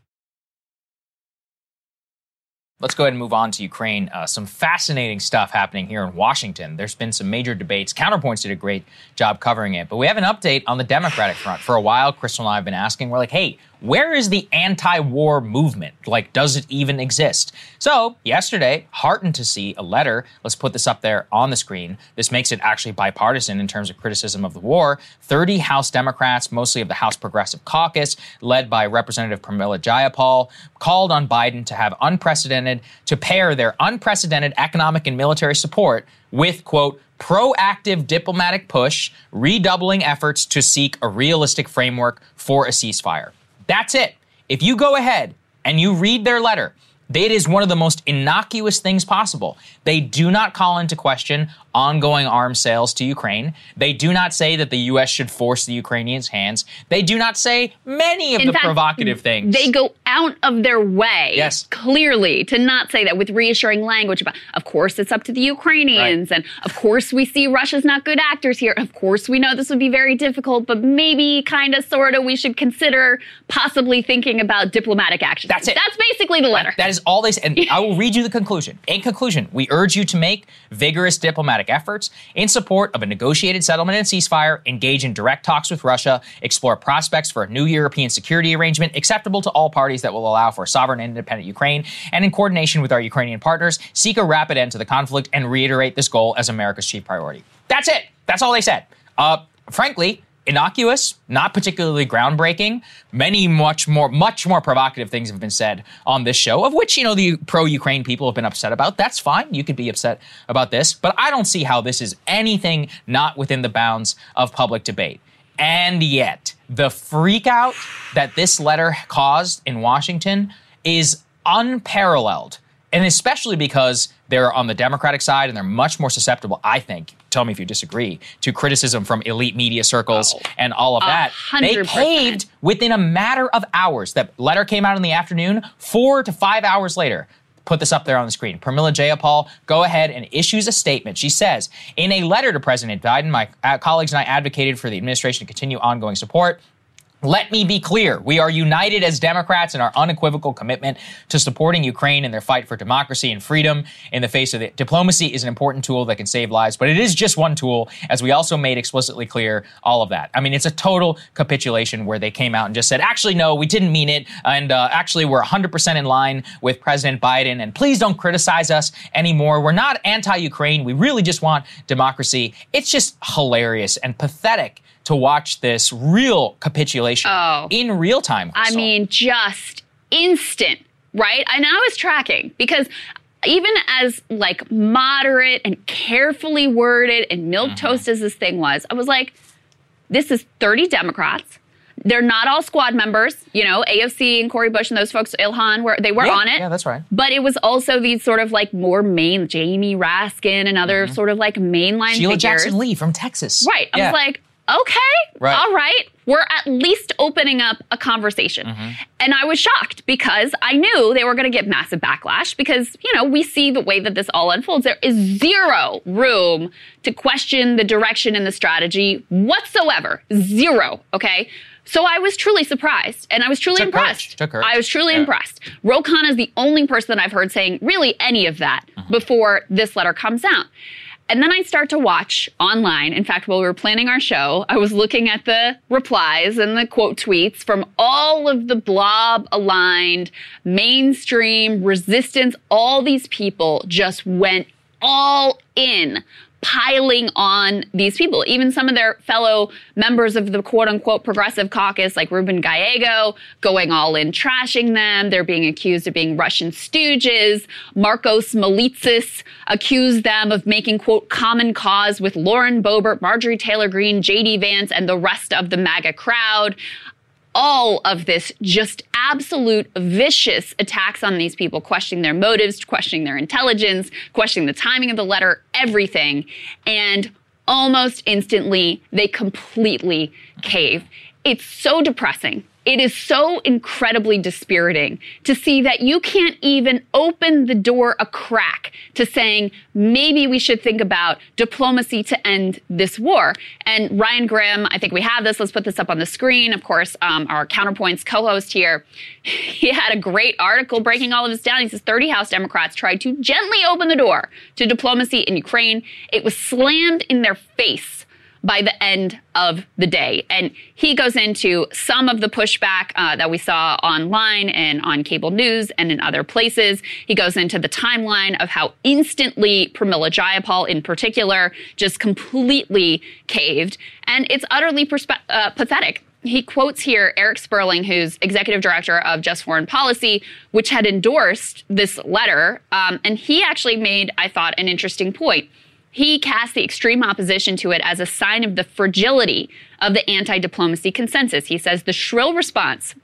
Let's go ahead and move on to Ukraine. Uh, some fascinating stuff happening here in Washington. There's been some major debates. Counterpoints did a great job covering it, but we have an update on the Democratic front. For a while, Krystal and I have been asking, we're like, hey, where is the anti war movement? Like, does it even exist? So, yesterday, heartened to see a letter. Let's put this up there on the screen. This makes it actually bipartisan in terms of criticism of the war. 30 House Democrats, mostly of the House Progressive Caucus, led by Representative Pramila Jayapal, called on Biden to have unprecedented, to pair their unprecedented economic and military support with, quote, proactive diplomatic push, redoubling efforts to seek a realistic framework for a ceasefire. That's it. If you go ahead and you read their letter, it is one of the most innocuous things possible. They do not call into question ongoing arms sales to Ukraine. They do not say that the U.S. should force the Ukrainians' hands. They do not say many of In the fact, provocative things. They go out of their way, Yes. clearly, to not say that with reassuring language about, of course, it's up to the Ukrainians, and of course, we see Russia's not good actors here. Of course, we know this would be very difficult, but maybe, kind of, sort of, we should consider possibly thinking about diplomatic action. That's it. That's basically the letter. That is all they say. And I will read you the conclusion. In conclusion, we urge you to make vigorous diplomatic efforts in support of a negotiated settlement and ceasefire, engage in direct talks with Russia, explore prospects for a new European security arrangement acceptable to all parties that will allow for a sovereign and independent Ukraine, and in coordination with our Ukrainian partners, seek a rapid end to the conflict and reiterate this goal as America's chief priority. That's it. That's all they said. Uh, frankly, innocuous, not particularly groundbreaking. Many much more much more provocative things have been said on this show, of which you know the pro-Ukraine people have been upset about. That's fine. You could be upset about this, but I don't see how this is anything not within the bounds of public debate. And yet, the freakout that this letter caused in Washington is unparalleled. And especially because they're on the Democratic side and they're much more susceptible, I think, tell me if you disagree, to criticism from elite media circles and all of that. They hundred caved within a matter of hours. That letter came out in the afternoon, four to five hours later. Put this up there on the screen. Pramila Jayapal, go ahead and issues a statement. She says, in a letter to President Biden, my uh, colleagues and I advocated for the administration to continue ongoing support Let me be clear. We are united as Democrats in our unequivocal commitment to supporting Ukraine in their fight for democracy and freedom in the face of it. Diplomacy is an important tool that can save lives, but it is just one tool, as we also made explicitly clear all of that. I mean, it's a total capitulation where they came out and just said, actually, no, we didn't mean it. And uh, actually, we're 100% in line with President Biden. And please don't criticize us anymore. We're not anti Ukraine. We really just want democracy. It's just hilarious and pathetic to watch this real capitulation Oh. in real time. I mean, just instant, right? And I was tracking because even as like moderate and carefully worded and milk Mm-hmm. toast as this thing was, I was like, this is 30 Democrats. They're not all squad members, you know, AOC and Cory Bush and those folks, Ilhan, were they were Yeah, on it. yeah, that's right. But it was also these sort of like more main Jamie Raskin and other sort of like mainline Mm-hmm. Sheila figures. Jackson Lee from Texas. Right. I Yeah. was like, okay, Right. all right. We're at least opening up a conversation. Mm-hmm. And I was shocked because I knew they were going to get massive backlash because, you know, we see the way that this all unfolds. There is zero room to question the direction and the strategy whatsoever. Zero. Okay. So I was truly surprised and I was truly Took impressed. I was truly Yeah. impressed. Ro Khanna is the only person that I've heard saying really any of that Mm-hmm. before this letter comes out. And then I start to watch online. In fact, while we were planning our show, I was looking at the replies and the quote tweets from all of the blob aligned, mainstream resistance. All these people just went all in piling on these people, even some of their fellow members of the quote unquote progressive caucus, like Ruben Gallego, going all in, trashing them. They're being accused of being Russian stooges. Markos Moulitsas accused them of making quote common cause with Lauren Boebert, Marjorie Taylor Greene, JD Vance, and the rest of the MAGA crowd all of this just absolute vicious attacks on these people, questioning their motives, questioning their intelligence, questioning the timing of the letter, everything. And almost instantly, they completely cave. It's so depressing. It is so incredibly dispiriting to see that you can't even open the door a crack to saying maybe we should think about diplomacy to end this war. And Ryan Grim, I think we have this. Let's put this up on the screen. Of course, um, our Counterpoints co host here, he had a great article breaking all of this down. He says 30 House Democrats tried to gently open the door to diplomacy in Ukraine. It was slammed in their face by the end of the day. And he goes into some of the pushback uh, that we saw online and on cable news and in other places. He goes into the timeline of how instantly Pramila Jayapal in particular just completely caved. And it's utterly perspe- uh, pathetic. He quotes here Erik Sperling, who's executive director of Just Foreign Policy, which had endorsed this letter. Um, and he actually made, I thought, an interesting point. He cast the extreme opposition to it as a sign of the fragility of the anti diplomacy consensus. He says the shrill response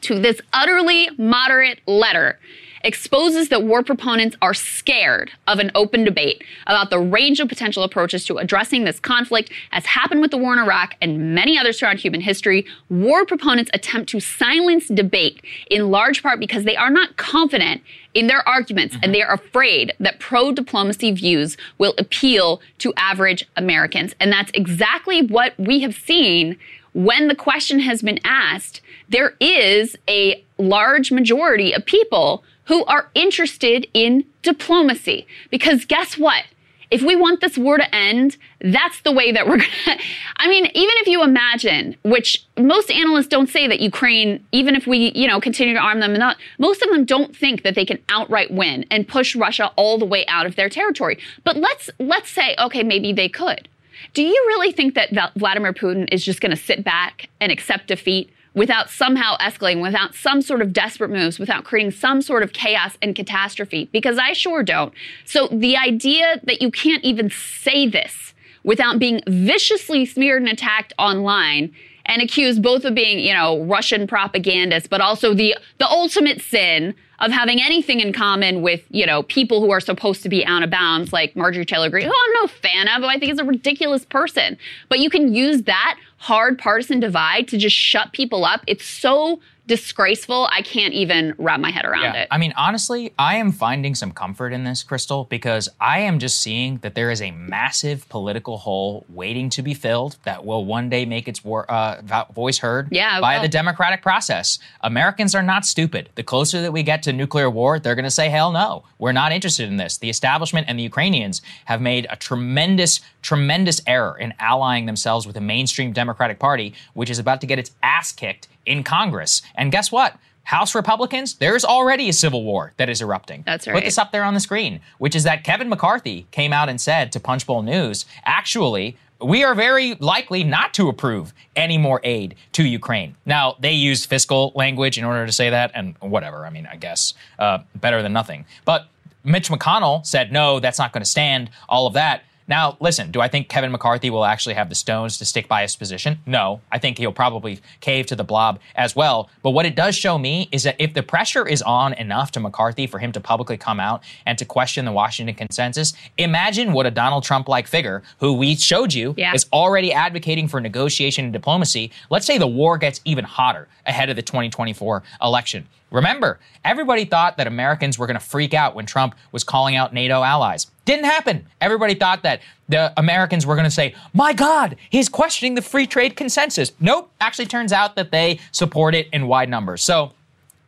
to this utterly moderate letter exposes that war proponents are scared of an open debate about the range of potential approaches to addressing this conflict. As happened with the war in Iraq and many others throughout human history, war proponents attempt to silence debate in large part because they are not confident in their arguments and they are afraid that pro diplomacy views will appeal to average Americans. And that's exactly what we have seen when the question has been asked. There is a large majority of people who are interested in diplomacy. Because guess what? If we want this war to end, that's the way that we're gonna. I mean, even if you imagine, which most analysts don't say that Ukraine, even if we, you know, continue to arm them, and not, most of them don't think that they can outright win and push Russia all the way out of their territory. But let's let's say, okay, maybe they could. Do you really think that Vladimir Putin is just going to sit back and accept defeat without somehow escalating, without some sort of desperate moves, without creating some sort of chaos and catastrophe? Because I sure don't. So the idea that you can't even say this without being viciously smeared and attacked online and accused both of being, you know, Russian propagandists, but also the the ultimate sin of having anything in common with, you know, people who are supposed to be out of bounds, like Marjorie Taylor Greene, who I'm no fan of, I think is a ridiculous person. But you can use that hard partisan divide to just shut people up. It's so disgraceful. I can't even wrap my head around it. I mean, honestly, I am finding some comfort in this, Krystal, because I am just seeing that there is a massive political hole waiting to be filled that will one day make its war, uh, voice heard Yeah, by will. the democratic process. Americans are not stupid. The closer that we get to nuclear war, they're going to say, hell no, we're not interested in this. The establishment and the Ukrainians have made a tremendous, tremendous error in allying themselves with the mainstream Democratic Party, which is about to get its ass kicked in Congress. And guess what? House Republicans, there's already a civil war that is erupting. That's right. Put this up there on the screen, which is that Kevin McCarthy came out and said to Punchbowl News, actually, we are very likely not to approve any more aid to Ukraine. Now, they used fiscal language in order to say that, and whatever. I mean, I guess uh, better than nothing. But Mitch McConnell said, no, that's not going to stand, all of that. Now, listen, do I think Kevin McCarthy will actually have the stones to stick by his position? No. I think he'll probably cave to the blob as well. But what it does show me is that if the pressure is on enough to McCarthy for him to publicly come out and to question the Washington consensus, imagine what a Donald Trump like figure, who we showed you Yeah. is already advocating for negotiation and diplomacy. Let's say the war gets even hotter ahead of the 2024 election. Remember, everybody thought that Americans were going to freak out when Trump was calling out NATO allies. Didn't happen. Everybody thought that the Americans were going to say, my God, he's questioning the free trade consensus. Nope. Actually, turns out that they support it in wide numbers. So,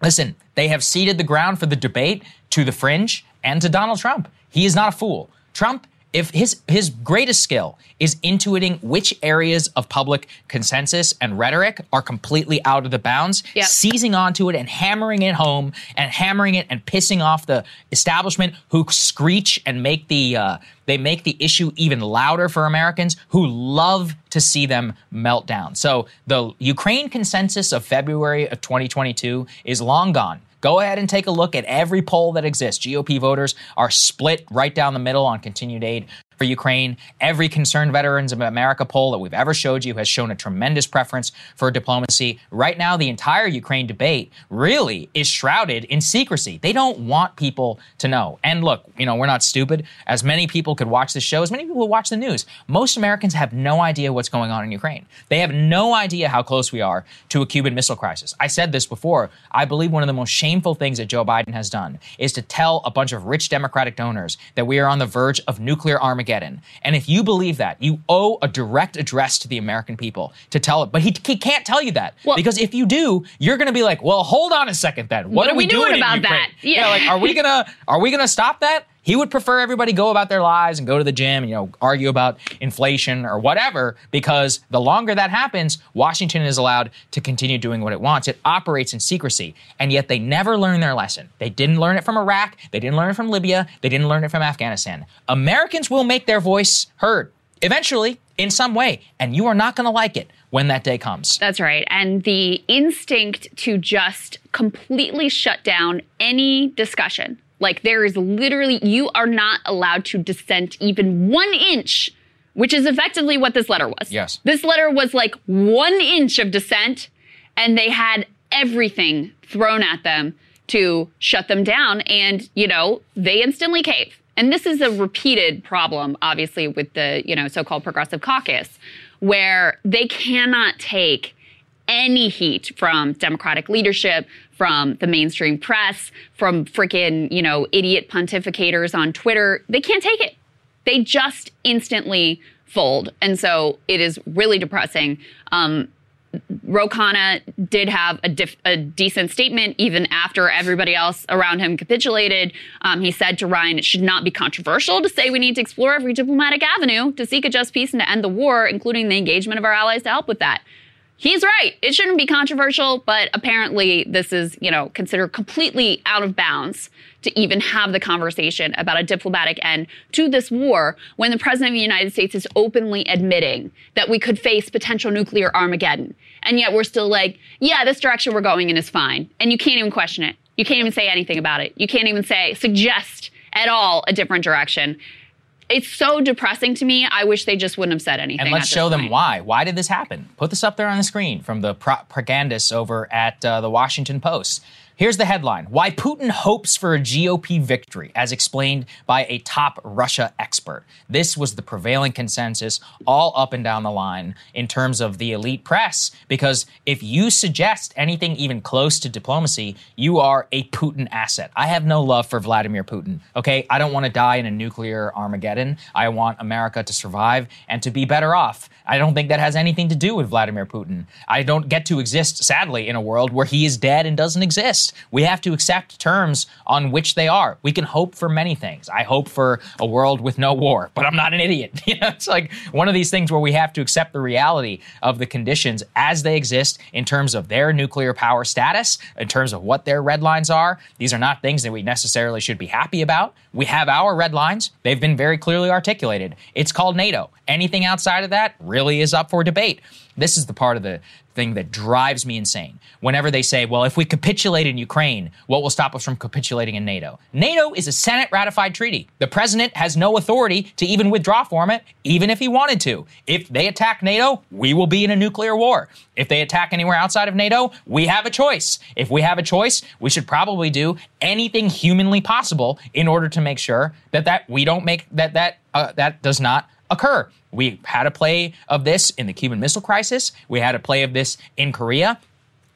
listen, they have ceded the ground for the debate to the fringe and to Donald Trump. He is not a fool. Trump, if his his greatest skill is intuiting which areas of public consensus and rhetoric are completely out of the bounds, Yep. seizing onto it and hammering it home and hammering it and pissing off the establishment who screech and make the uh, they make the issue even louder for Americans who love to see them melt down. So the Ukraine consensus of February of 2022 is long gone. Go ahead and take a look at every poll that exists. GOP voters are split right down the middle on continued aid for Ukraine. Every concerned Veterans of America poll that we've ever showed you has shown a tremendous preference for diplomacy. Right now, the entire Ukraine debate really is shrouded in secrecy. They don't want people to know. And look, you know, we're not stupid. As many people could watch the show, as many people watch the news, most Americans have no idea what's going on in Ukraine. They have no idea how close we are to a Cuban Missile Crisis. I said this before. I believe one of the most shameful things that Joe Biden has done is to tell a bunch of rich Democratic donors that we are on the verge of nuclear Armageddon. And if you believe that, you owe a direct address to the American people to tell it. But he, he can't tell you that Well- because if you do, you're going to be like, well, hold on a second then. What, are we doing in about that? Yeah. Yeah. like, are we gonna are we gonna stop that? He would prefer everybody go about their lives and go to the gym, you know, argue about inflation or whatever, because the longer that happens, Washington is allowed to continue doing what it wants. It operates in secrecy, and yet they never learn their lesson. They didn't learn it from Iraq, they didn't learn it from Libya, they didn't learn it from Afghanistan. Americans will make their voice heard eventually in some way, and you are not going to like it when that day comes. That's right. And the instinct to just completely shut down any discussion. Like there is literally, you are not allowed to dissent even one inch, which is effectively what this letter was. Yes. This letter was like one inch of dissent, and they had everything thrown at them to shut them down. And, you know, they instantly cave. And this is a repeated problem, obviously, with the, you know, so-called progressive caucus, where they cannot take any heat from Democratic leadership, from the mainstream press, from freaking, you know, idiot pontificators on Twitter. They can't take it. They just instantly fold. And so it is really depressing. Um, Ro Khanna did have a, dif- a decent statement even after everybody else around him capitulated. Um, he said to Ryan, it should not be controversial to say we need to explore every diplomatic avenue to seek a just peace and to end the war, including the engagement of our allies to help with that. He's right. It shouldn't be controversial, but apparently this is, you know, considered completely out of bounds to even have the conversation about a diplomatic end to this war when the president of the United States is openly admitting that we could face potential nuclear Armageddon. And yet we're still like, yeah, this direction we're going in is fine. And you can't even question it. You can't even say anything about it. You can't even say, suggest at all a different direction. It's so depressing to me. I wish they just wouldn't have said anything. And let's show them why. Why did this happen? Put this up there on the screen from the propagandists over at uh, the Washington Post. Here's the headline Why Putin hopes for a GOP victory, as explained by a top Russia expert. This was the prevailing consensus all up and down the line in terms of the elite press, because if you suggest anything even close to diplomacy, you are a Putin asset. I have no love for Vladimir Putin, okay? I don't want to die in a nuclear Armageddon. I want America to survive and to be better off. I don't think that has anything to do with Vladimir Putin. I don't get to exist, sadly, in a world where he is dead and doesn't exist. We have to accept terms on which they are. We can hope for many things. I hope for a world with no war, but I'm not an idiot. You know, it's like one of these things where we have to accept the reality of the conditions as they exist in terms of their nuclear power status, in terms of what their red lines are. These are not things that we necessarily should be happy about. We have our red lines. They've been very clearly articulated. It's called NATO. Anything outside of that really is up for debate. This is the part of the thing that drives me insane. Whenever they say, well, if we capitulate in Ukraine, what will stop us from capitulating in NATO? NATO is a Senate ratified treaty. The president has no authority to even withdraw from it, even if he wanted to. If they attack NATO, we will be in a nuclear war. If they attack anywhere outside of NATO, we have a choice. If we have a choice, we should probably do anything humanly possible in order to make sure that that we don't make that that uh, that does not occur. We had a play of this in the Cuban Missile Crisis. We had a play of this in Korea.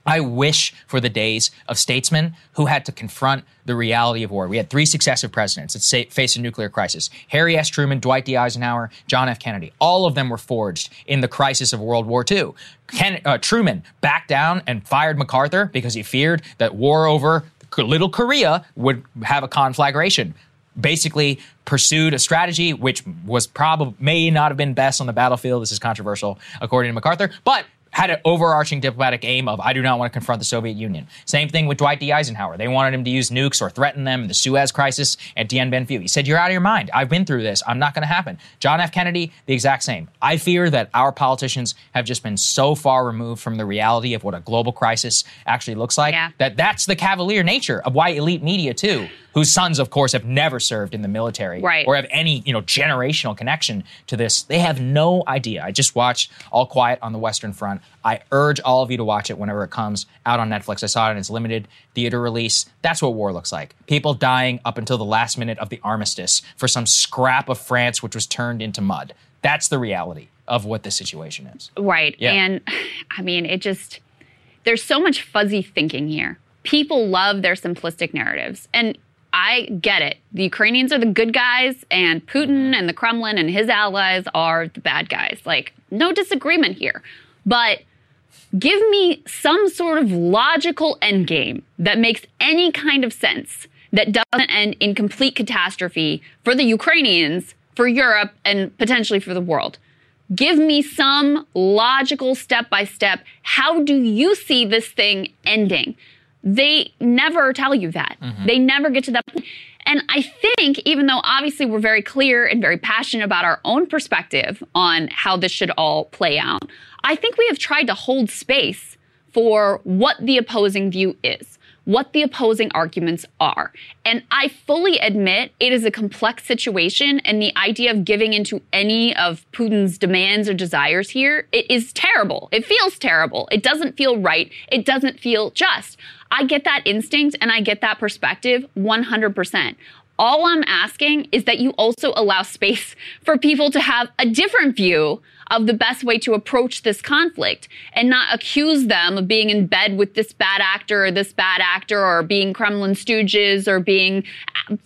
I wish for the days of statesmen who had to confront the reality of war. We had three successive presidents that faced a nuclear crisis Harry S. Truman, Dwight D. Eisenhower, John F. Kennedy. All of them were forged in the crisis of World War II. Ken, uh, Truman backed down and fired MacArthur because he feared that war over Little Korea would have a conflagration basically pursued a strategy which was probably may not have been best on the battlefield. This is controversial, according to MacArthur, but had an overarching diplomatic aim of I do not want to confront the Soviet Union. Same thing with Dwight D. Eisenhower. They wanted him to use nukes or threaten them in the Suez crisis at Dien Bien Phu. He said, You're out of your mind. I've been through this. I'm not going to happen. John F. Kennedy, the exact same. I fear that our politicians have just been so far removed from the reality of what a global crisis actually looks like Yeah. that that's the cavalier nature of why elite media, too, whose sons, of course, have never served in the military Right. or have any you know generational connection to this. They have no idea. I just watched All Quiet on the Western Front. I urge all of you to watch it whenever it comes out on Netflix. I saw it in its limited theater release. That's what war looks like. People dying up until the last minute of the armistice for some scrap of France which was turned into mud. That's the reality of what this situation is. Right. Yeah. And I mean, it just, there's so much fuzzy thinking here. People love their simplistic narratives. And I get it. The Ukrainians are the good guys, and Putin mm-hmm. and the Kremlin and his allies are the bad guys. Like, no disagreement here. But give me some sort of logical endgame that makes any kind of sense that doesn't end in complete catastrophe for the Ukrainians, for Europe, and potentially for the world. Give me some logical step by step. How do you see this thing ending? They never tell you that. Mm-hmm. They never get to that point. And I think, even though obviously we're very clear and very passionate about our own perspective on how this should all play out, I think we have tried to hold space for what the opposing view is, what the opposing arguments are. And I fully admit it is a complex situation, and the idea of giving into any of Putin's demands or desires here it is terrible. It feels terrible. It doesn't feel right. It doesn't feel just. I get that instinct and I get that perspective 100%. All I'm asking is that you also allow space for people to have a different view of the best way to approach this conflict and not accuse them of being in bed with this bad actor or this bad actor or being Kremlin stooges or being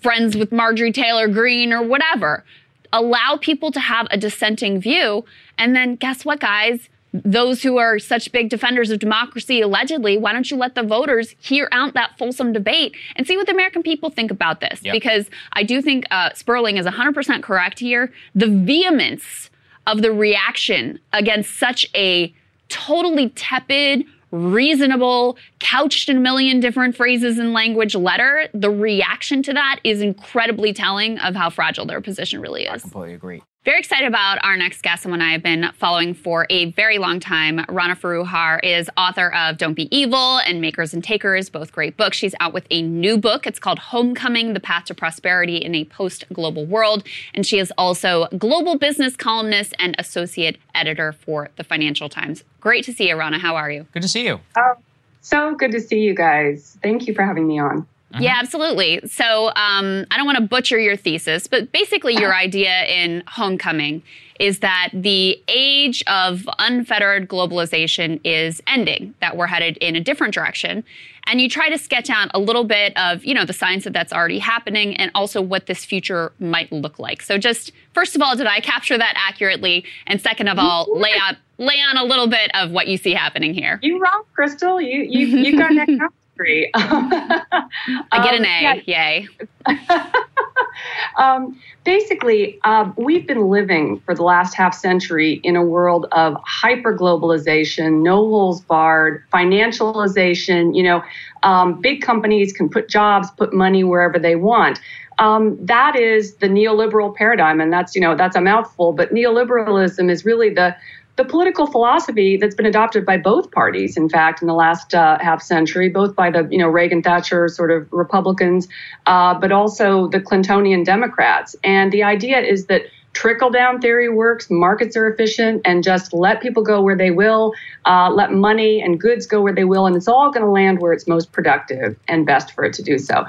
friends with Marjorie Taylor Greene or whatever. Allow people to have a dissenting view. And then guess what, guys? those who are such big defenders of democracy allegedly why don't you let the voters hear out that fulsome debate and see what the american people think about this Yep. because i do think uh, sperling is 100% correct here the vehemence of the reaction against such a totally tepid reasonable couched in a million different phrases and language letter the reaction to that is incredibly telling of how fragile their position really is I Completely agree. Very excited about our next guest, someone I have been following for a very long time. Rana Foroohar is author of Don't Be Evil and Makers and Takers, both great books. She's out with a new book. It's called Homecoming The Path to Prosperity in a Post Global World. And she is also global business columnist and associate editor for the Financial Times. Great to see you, Rana. How are you? Good to see you. Oh, So good to see you guys. Thank you for having me on. Uh-huh. Yeah, absolutely. So um, I don't want to butcher your thesis, but basically, your idea in Homecoming is that the age of unfettered globalization is ending, that we're headed in a different direction. And you try to sketch out a little bit of, you know, the signs that that's already happening and also what this future might look like. So just, first of all, did I capture that accurately? And second of all, lay out, lay on a little bit of what you see happening here. You rock, Krystal. You, you, you got that degree. I get an A. Um, yeah. Yay. um, basically, uh, we've been living for the last half century in a world of hyper globalization, no holes barred, financialization. You know, um, big companies can put jobs, put money wherever they want. Um, that is the neoliberal paradigm, and that's you know that's a mouthful. But neoliberalism is really the the political philosophy that's been adopted by both parties, in fact, in the last uh, half century, both by the you know Reagan Thatcher sort of Republicans, uh, but also the Clintonian Democrats. And the idea is that trickle down theory works, markets are efficient, and just let people go where they will, uh, let money and goods go where they will, and it's all going to land where it's most productive and best for it to do so.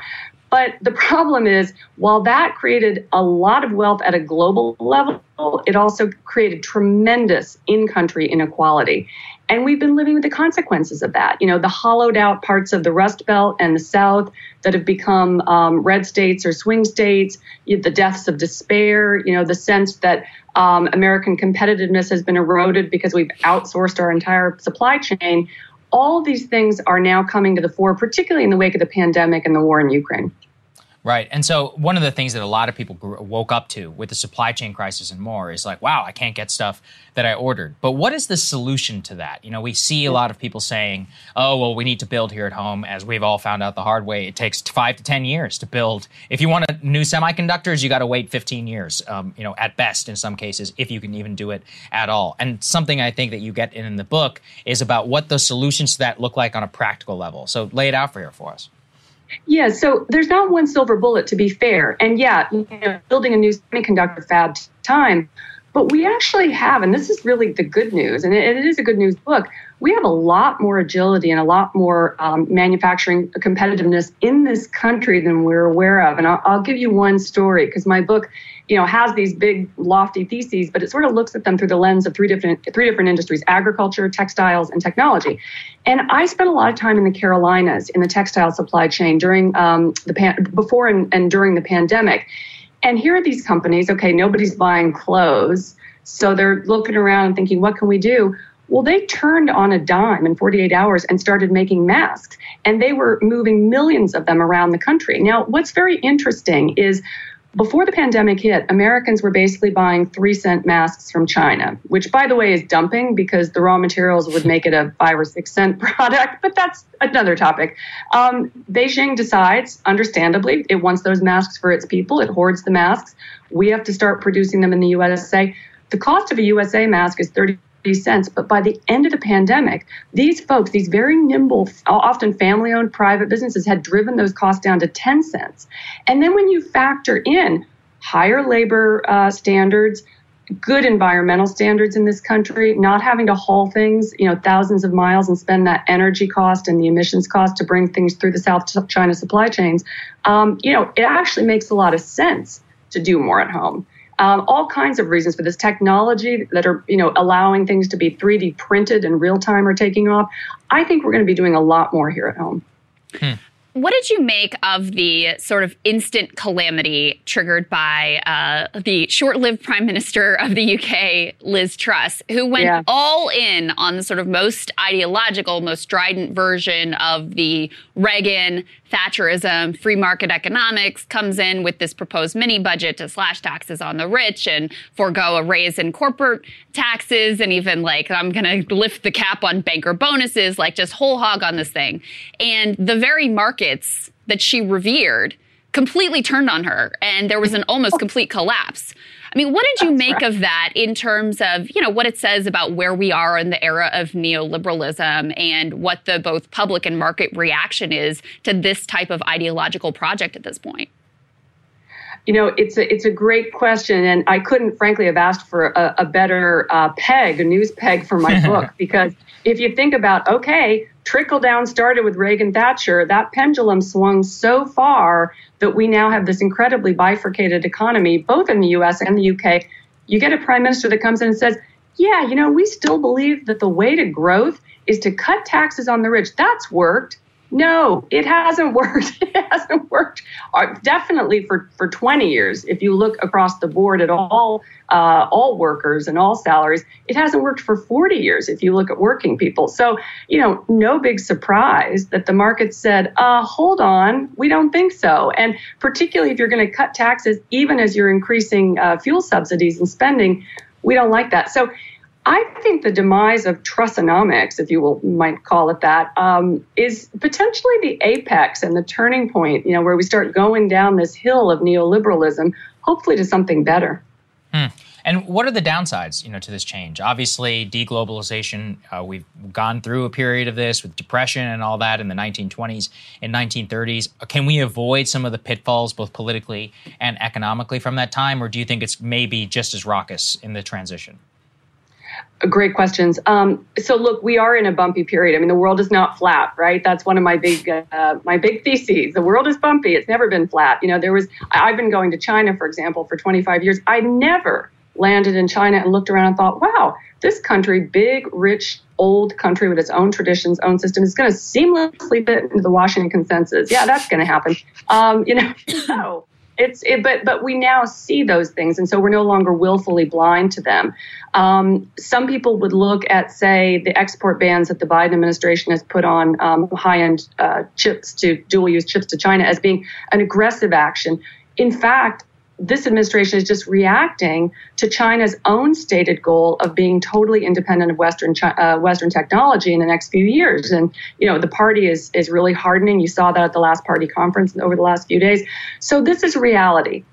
But the problem is, while that created a lot of wealth at a global level, it also created tremendous in country inequality. And we've been living with the consequences of that. You know, the hollowed out parts of the Rust Belt and the South that have become um, red states or swing states, the deaths of despair, you know, the sense that um, American competitiveness has been eroded because we've outsourced our entire supply chain all these things are now coming to the fore, particularly in the wake of the pandemic and the war in Ukraine. Right. And so, one of the things that a lot of people woke up to with the supply chain crisis and more is like, wow, I can't get stuff that I ordered. But what is the solution to that? You know, we see a lot of people saying, oh, well, we need to build here at home. As we've all found out the hard way, it takes five to 10 years to build. If you want a new semiconductors, you got to wait 15 years, um, you know, at best in some cases, if you can even do it at all. And something I think that you get in, in the book is about what the solutions to that look like on a practical level. So, lay it out for here for us. Yeah, so there's not one silver bullet to be fair. And yeah, you know, building a new semiconductor fab time, but we actually have, and this is really the good news, and it, is a good news book. We have a lot more agility and a lot more um, manufacturing competitiveness in this country than we're aware of. And I'll, I'll give you one story because my book you know has these big lofty theses but it sort of looks at them through the lens of three different three different industries agriculture textiles and technology. And i spent a lot of time in the carolinas in the textile supply chain during um, the pan- before and, and during the pandemic. And here are these companies okay nobody's buying clothes so they're looking around and thinking what can we do? Well, they turned on a dime in 48 hours and started making masks, and they were moving millions of them around the country. Now, what's very interesting is before the pandemic hit, Americans were basically buying three cent masks from China, which, by the way, is dumping because the raw materials would make it a five or six cent product, but that's another topic. Um, Beijing decides, understandably, it wants those masks for its people, it hoards the masks. We have to start producing them in the USA. The cost of a USA mask is 30 cents. But by the end of the pandemic, these folks, these very nimble, often family owned private businesses, had driven those costs down to 10 cents. And then when you factor in higher labor uh, standards, good environmental standards in this country, not having to haul things, you know, thousands of miles and spend that energy cost and the emissions cost to bring things through the South China supply chains, um, you know, it actually makes a lot of sense to do more at home um, all kinds of reasons for this technology that are you know allowing things to be 3d printed in real time are taking off i think we're going to be doing a lot more here at home hmm. What did you make of the sort of instant calamity triggered by uh, the short lived Prime Minister of the UK, Liz Truss, who went yeah. all in on the sort of most ideological, most strident version of the Reagan Thatcherism, free market economics, comes in with this proposed mini budget to slash taxes on the rich and forego a raise in corporate taxes and even like, I'm going to lift the cap on banker bonuses, like just whole hog on this thing. And the very that she revered completely turned on her and there was an almost complete collapse. I mean, what did you That's make right. of that in terms of, you know, what it says about where we are in the era of neoliberalism and what the both public and market reaction is to this type of ideological project at this point? You know, it's a it's a great question, and I couldn't, frankly, have asked for a, a better uh, peg, a news peg for my book, because if you think about, okay, trickle down started with Reagan Thatcher. That pendulum swung so far that we now have this incredibly bifurcated economy, both in the US and the UK. You get a prime minister that comes in and says, Yeah, you know, we still believe that the way to growth is to cut taxes on the rich. That's worked. No, it hasn't worked. It hasn't worked. Uh, definitely for, for 20 years. If you look across the board at all uh, all workers and all salaries, it hasn't worked for 40 years. If you look at working people, so you know, no big surprise that the market said, uh, "Hold on, we don't think so." And particularly if you're going to cut taxes, even as you're increasing uh, fuel subsidies and spending, we don't like that. So I think the demise of Trussonomics, if you will might call it that, um, is potentially the apex and the turning point. You know, where we start going down this hill of neoliberalism, hopefully to something better. Hmm. And what are the downsides, you know, to this change? Obviously, deglobalization. Uh, we've gone through a period of this with depression and all that in the 1920s and 1930s. Can we avoid some of the pitfalls, both politically and economically, from that time, or do you think it's maybe just as raucous in the transition? Great questions. Um, so look, we are in a bumpy period. I mean, the world is not flat, right? That's one of my big uh, my big theses. The world is bumpy. It's never been flat. You know, there was I've been going to China, for example, for 25 years. I never landed in China and looked around and thought, wow, this country, big, rich, old country with its own traditions, own system, is going to seamlessly fit into the Washington consensus. Yeah, that's going to happen. Um, you know, no it's it, but but we now see those things and so we're no longer willfully blind to them. Um, some people would look at say the export bans that the biden administration has put on um, high-end uh, chips to dual use chips to china as being an aggressive action. In fact this administration is just reacting to China's own stated goal of being totally independent of Western uh, Western technology in the next few years. And you know, the party is is really hardening. You saw that at the last party conference over the last few days. So this is reality.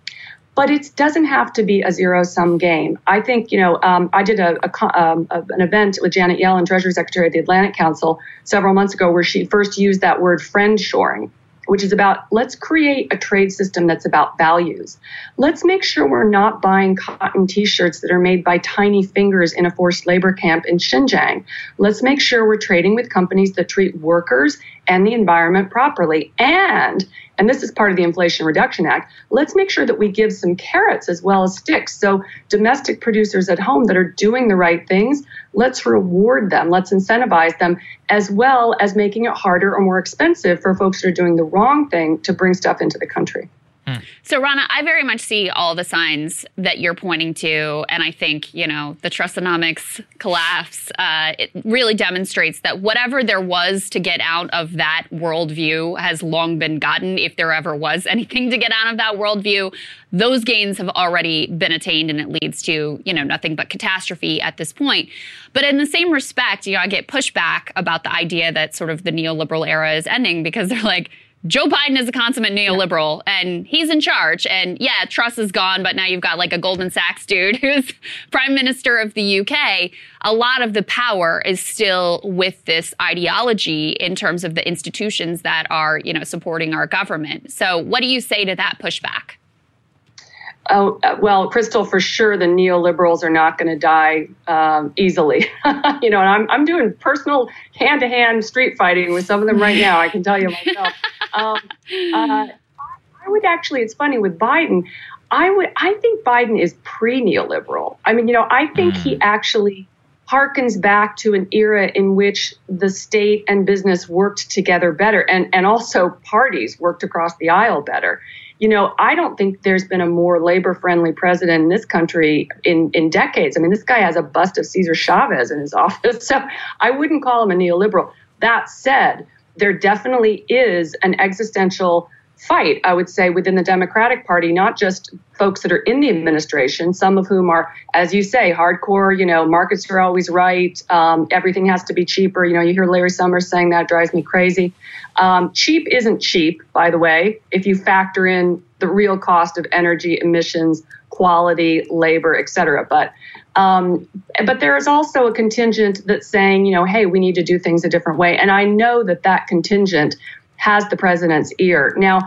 But it doesn't have to be a zero sum game. I think, you know, um, I did a, a, um, an event with Janet Yellen, Treasury Secretary of the Atlantic Council, several months ago, where she first used that word friend shoring which is about let's create a trade system that's about values. Let's make sure we're not buying cotton t shirts that are made by tiny fingers in a forced labor camp in Xinjiang. Let's make sure we're trading with companies that treat workers and the environment properly. And and this is part of the Inflation Reduction Act, let's make sure that we give some carrots as well as sticks. So, domestic producers at home that are doing the right things, let's reward them, let's incentivize them, as well as making it harder or more expensive for folks that are doing the wrong thing to bring stuff into the country. So, Rana, I very much see all the signs that you're pointing to. And I think, you know, the Trussonomics collapse, uh, it really demonstrates that whatever there was to get out of that worldview has long been gotten, if there ever was anything to get out of that worldview. Those gains have already been attained, and it leads to, you know, nothing but catastrophe at this point. But in the same respect, you know, I get pushback about the idea that sort of the neoliberal era is ending because they're like, Joe Biden is a consummate neoliberal and he's in charge. And yeah, Truss is gone, but now you've got like a Goldman Sachs dude who's prime minister of the UK. A lot of the power is still with this ideology in terms of the institutions that are, you know, supporting our government. So what do you say to that pushback? Oh, uh, well, Krystal, for sure, the neoliberals are not going to die um, easily. you know, and I'm, I'm doing personal hand to hand street fighting with some of them right now, I can tell you myself. um, uh, I would actually, it's funny with Biden, I would, I think Biden is pre neoliberal. I mean, you know, I think mm. he actually harkens back to an era in which the state and business worked together better and, and also parties worked across the aisle better you know, I don't think there's been a more labor friendly president in this country in, in decades. I mean, this guy has a bust of Cesar Chavez in his office. So I wouldn't call him a neoliberal. That said, there definitely is an existential fight, I would say, within the Democratic Party, not just folks that are in the administration, some of whom are, as you say, hardcore, you know, markets are always right, um, everything has to be cheaper. You know, you hear Larry Summers saying that drives me crazy. Um, cheap isn't cheap, by the way, if you factor in the real cost of energy, emissions, quality, labor, et cetera. But um, but there is also a contingent that's saying, you know, hey, we need to do things a different way. And I know that that contingent has the president's ear. Now,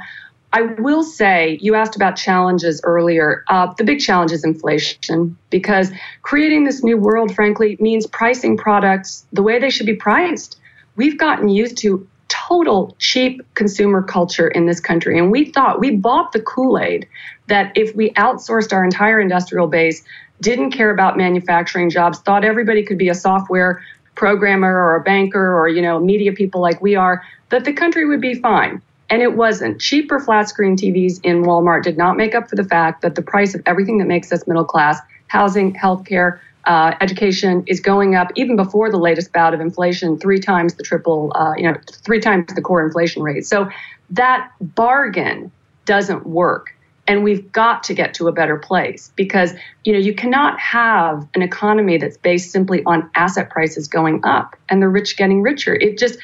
I will say, you asked about challenges earlier. Uh, the big challenge is inflation because creating this new world, frankly, means pricing products the way they should be priced we've gotten used to total cheap consumer culture in this country. And we thought we bought the Kool Aid that if we outsourced our entire industrial base, didn't care about manufacturing jobs, thought everybody could be a software programmer or a banker or, you know, media people like we are, that the country would be fine. And it wasn't. Cheaper flat screen TVs in Walmart did not make up for the fact that the price of everything that makes us middle class, housing, healthcare, uh, education is going up even before the latest bout of inflation, three times the triple, uh, you know, three times the core inflation rate. So that bargain doesn't work. And we've got to get to a better place because, you know, you cannot have an economy that's based simply on asset prices going up and the rich getting richer. It just,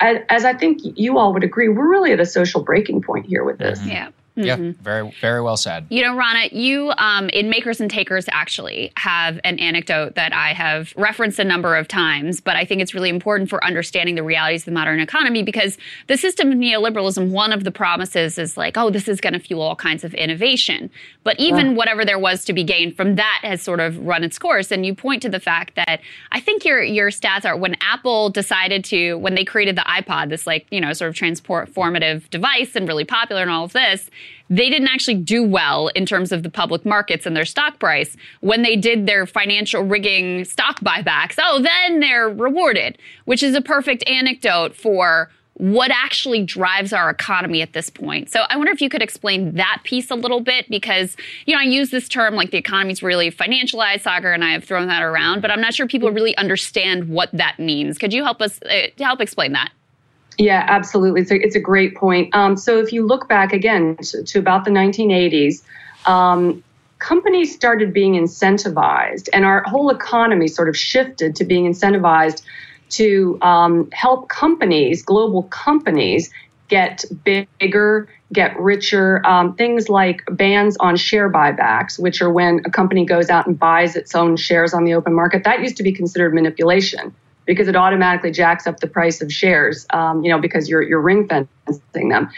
as I think you all would agree, we're really at a social breaking point here with this. Mm-hmm. Yeah. Mm-hmm. Yeah, very, very well said. You know, Rana, you um, in Makers and Takers actually have an anecdote that I have referenced a number of times, but I think it's really important for understanding the realities of the modern economy because the system of neoliberalism, one of the promises is like, oh, this is going to fuel all kinds of innovation. But even yeah. whatever there was to be gained from that has sort of run its course. And you point to the fact that I think your your stats are when Apple decided to when they created the iPod, this like you know sort of transformative device and really popular and all of this they didn't actually do well in terms of the public markets and their stock price. When they did their financial rigging stock buybacks, oh, then they're rewarded, which is a perfect anecdote for what actually drives our economy at this point. So I wonder if you could explain that piece a little bit because, you know, I use this term like the economy's really financialized, Saagar and I have thrown that around, but I'm not sure people really understand what that means. Could you help us uh, help explain that? Yeah, absolutely. It's a, it's a great point. Um, so if you look back again to, to about the 1980s, um, companies started being incentivized, and our whole economy sort of shifted to being incentivized to um, help companies, global companies, get bigger, get richer. Um, things like bans on share buybacks, which are when a company goes out and buys its own shares on the open market, that used to be considered manipulation because it automatically jacks up the price of shares, um, you know, because you're, you're ring fencing them.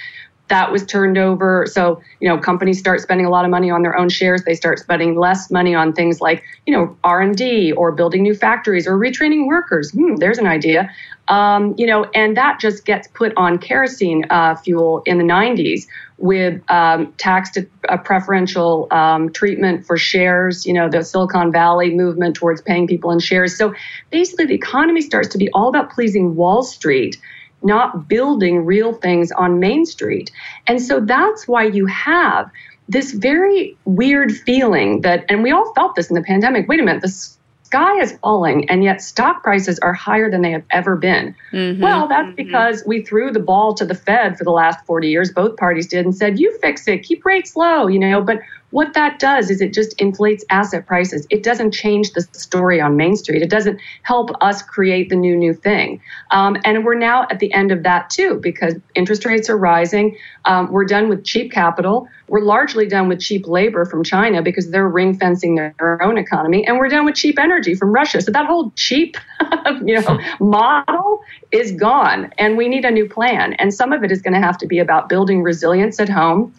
That was turned over. So, you know, companies start spending a lot of money on their own shares. They start spending less money on things like, you know, R&D or building new factories or retraining workers. Hmm, there's an idea. Um, you know, and that just gets put on kerosene uh, fuel in the 90s with um, tax uh, preferential um, treatment for shares, you know, the Silicon Valley movement towards paying people in shares. So basically, the economy starts to be all about pleasing Wall Street, not building real things on Main Street. And so that's why you have this very weird feeling that, and we all felt this in the pandemic wait a minute, this sky is falling and yet stock prices are higher than they have ever been. Mm-hmm. Well, that's mm-hmm. because we threw the ball to the Fed for the last 40 years. Both parties did and said, you fix it, keep rates low, you know. But what that does is it just inflates asset prices. It doesn't change the story on Main Street. It doesn't help us create the new, new thing. Um, and we're now at the end of that too because interest rates are rising. Um, we're done with cheap capital. We're largely done with cheap labor from China because they're ring fencing their own economy. And we're done with cheap energy from Russia. So that whole cheap you know, model is gone. And we need a new plan. And some of it is going to have to be about building resilience at home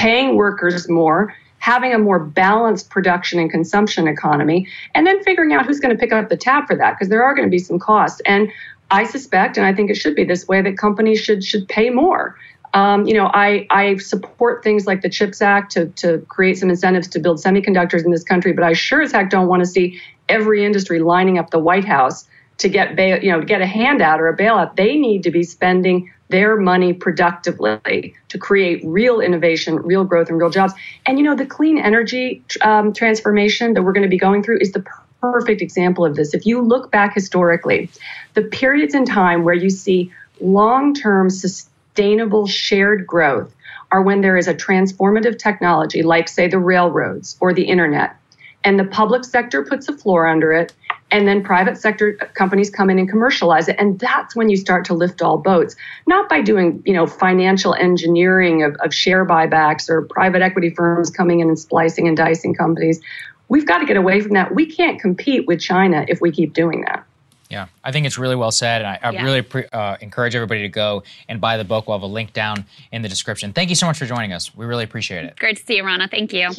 paying workers more, having a more balanced production and consumption economy, and then figuring out who's going to pick up the tab for that because there are going to be some costs. And I suspect, and I think it should be this way, that companies should should pay more. Um, you know, I, I support things like the CHIPS Act to, to create some incentives to build semiconductors in this country, but I sure as heck don't want to see every industry lining up the White House to get bail, you know, get a handout or a bailout. They need to be spending their money productively to create real innovation, real growth, and real jobs. And you know, the clean energy um, transformation that we're going to be going through is the perfect example of this. If you look back historically, the periods in time where you see long-term sustainable shared growth are when there is a transformative technology like say the railroads or the internet and the public sector puts a floor under it and then private sector companies come in and commercialize it and that's when you start to lift all boats not by doing you know financial engineering of, of share buybacks or private equity firms coming in and splicing and dicing companies we've got to get away from that we can't compete with china if we keep doing that yeah, I think it's really well said. And I, I yeah. really pre- uh, encourage everybody to go and buy the book. We'll have a link down in the description. Thank you so much for joining us. We really appreciate it. Great to see you, Rana. Thank you.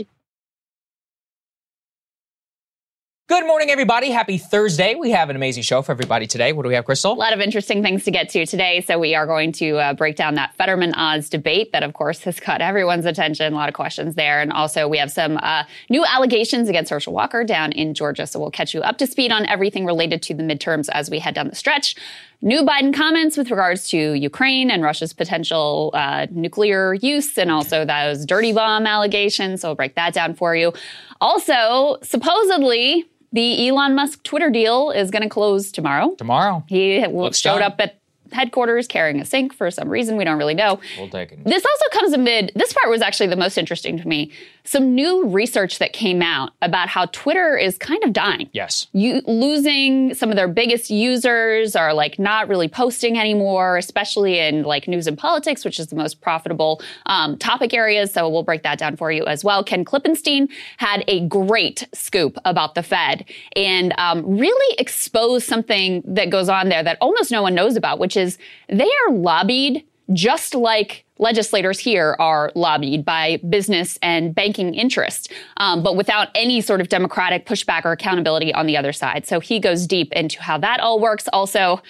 Good morning, everybody. Happy Thursday. We have an amazing show for everybody today. What do we have, Krystal? A lot of interesting things to get to today. So, we are going to uh, break down that Fetterman Oz debate that, of course, has caught everyone's attention. A lot of questions there. And also, we have some uh, new allegations against Herschel Walker down in Georgia. So, we'll catch you up to speed on everything related to the midterms as we head down the stretch. New Biden comments with regards to Ukraine and Russia's potential uh, nuclear use and also those dirty bomb allegations. So, we'll break that down for you. Also, supposedly, the Elon Musk Twitter deal is going to close tomorrow. Tomorrow. He Looks showed done. up at headquarters carrying a sink for some reason. We don't really know. We'll take it. This also comes amid, this part was actually the most interesting to me. Some new research that came out about how Twitter is kind of dying. Yes. You losing some of their biggest users are like not really posting anymore, especially in like news and politics, which is the most profitable um, topic areas. So we'll break that down for you as well. Ken Klippenstein had a great scoop about the Fed and um, really exposed something that goes on there that almost no one knows about, which is they are lobbied just like legislators here are lobbied by business and banking interests, um, but without any sort of democratic pushback or accountability on the other side. So he goes deep into how that all works. Also,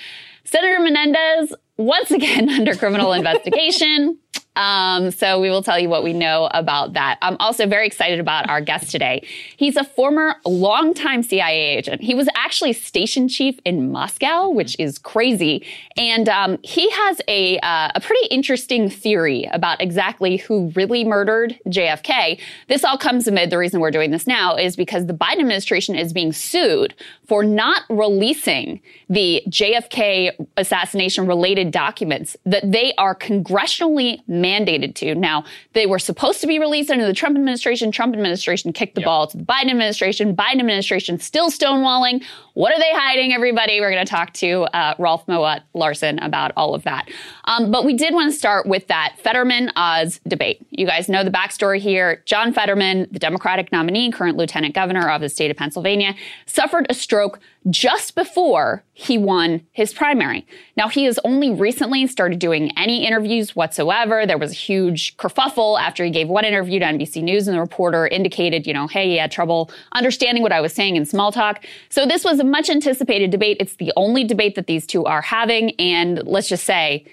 Senator Menendez, once again under criminal investigation. Um, so we will tell you what we know about that. I'm also very excited about our guest today. He's a former longtime CIA agent. He was actually station chief in Moscow, which is crazy. And um, he has a, uh, a pretty interesting theory about exactly who really murdered JFK. This all comes amid the reason we're doing this now is because the Biden administration is being sued for not releasing the JFK assassination related documents that they are congressionally mandated to. Now, they were supposed to be released under the Trump administration. Trump administration kicked the ball to the Biden administration. Biden administration still stonewalling. What are they hiding, everybody? We're going to talk to uh, Rolf Mowat Larson about all of that. Um, but we did want to start with that Fetterman Oz debate. You guys know the backstory here. John Fetterman, the Democratic nominee, current lieutenant governor of the state of Pennsylvania, suffered a stroke just before he won his primary. Now, he has only recently started doing any interviews whatsoever. There was a huge kerfuffle after he gave one interview to NBC News, and the reporter indicated, you know, hey, he had trouble understanding what I was saying in small talk. So this was a much anticipated debate. It's the only debate that these two are having. And let's just say,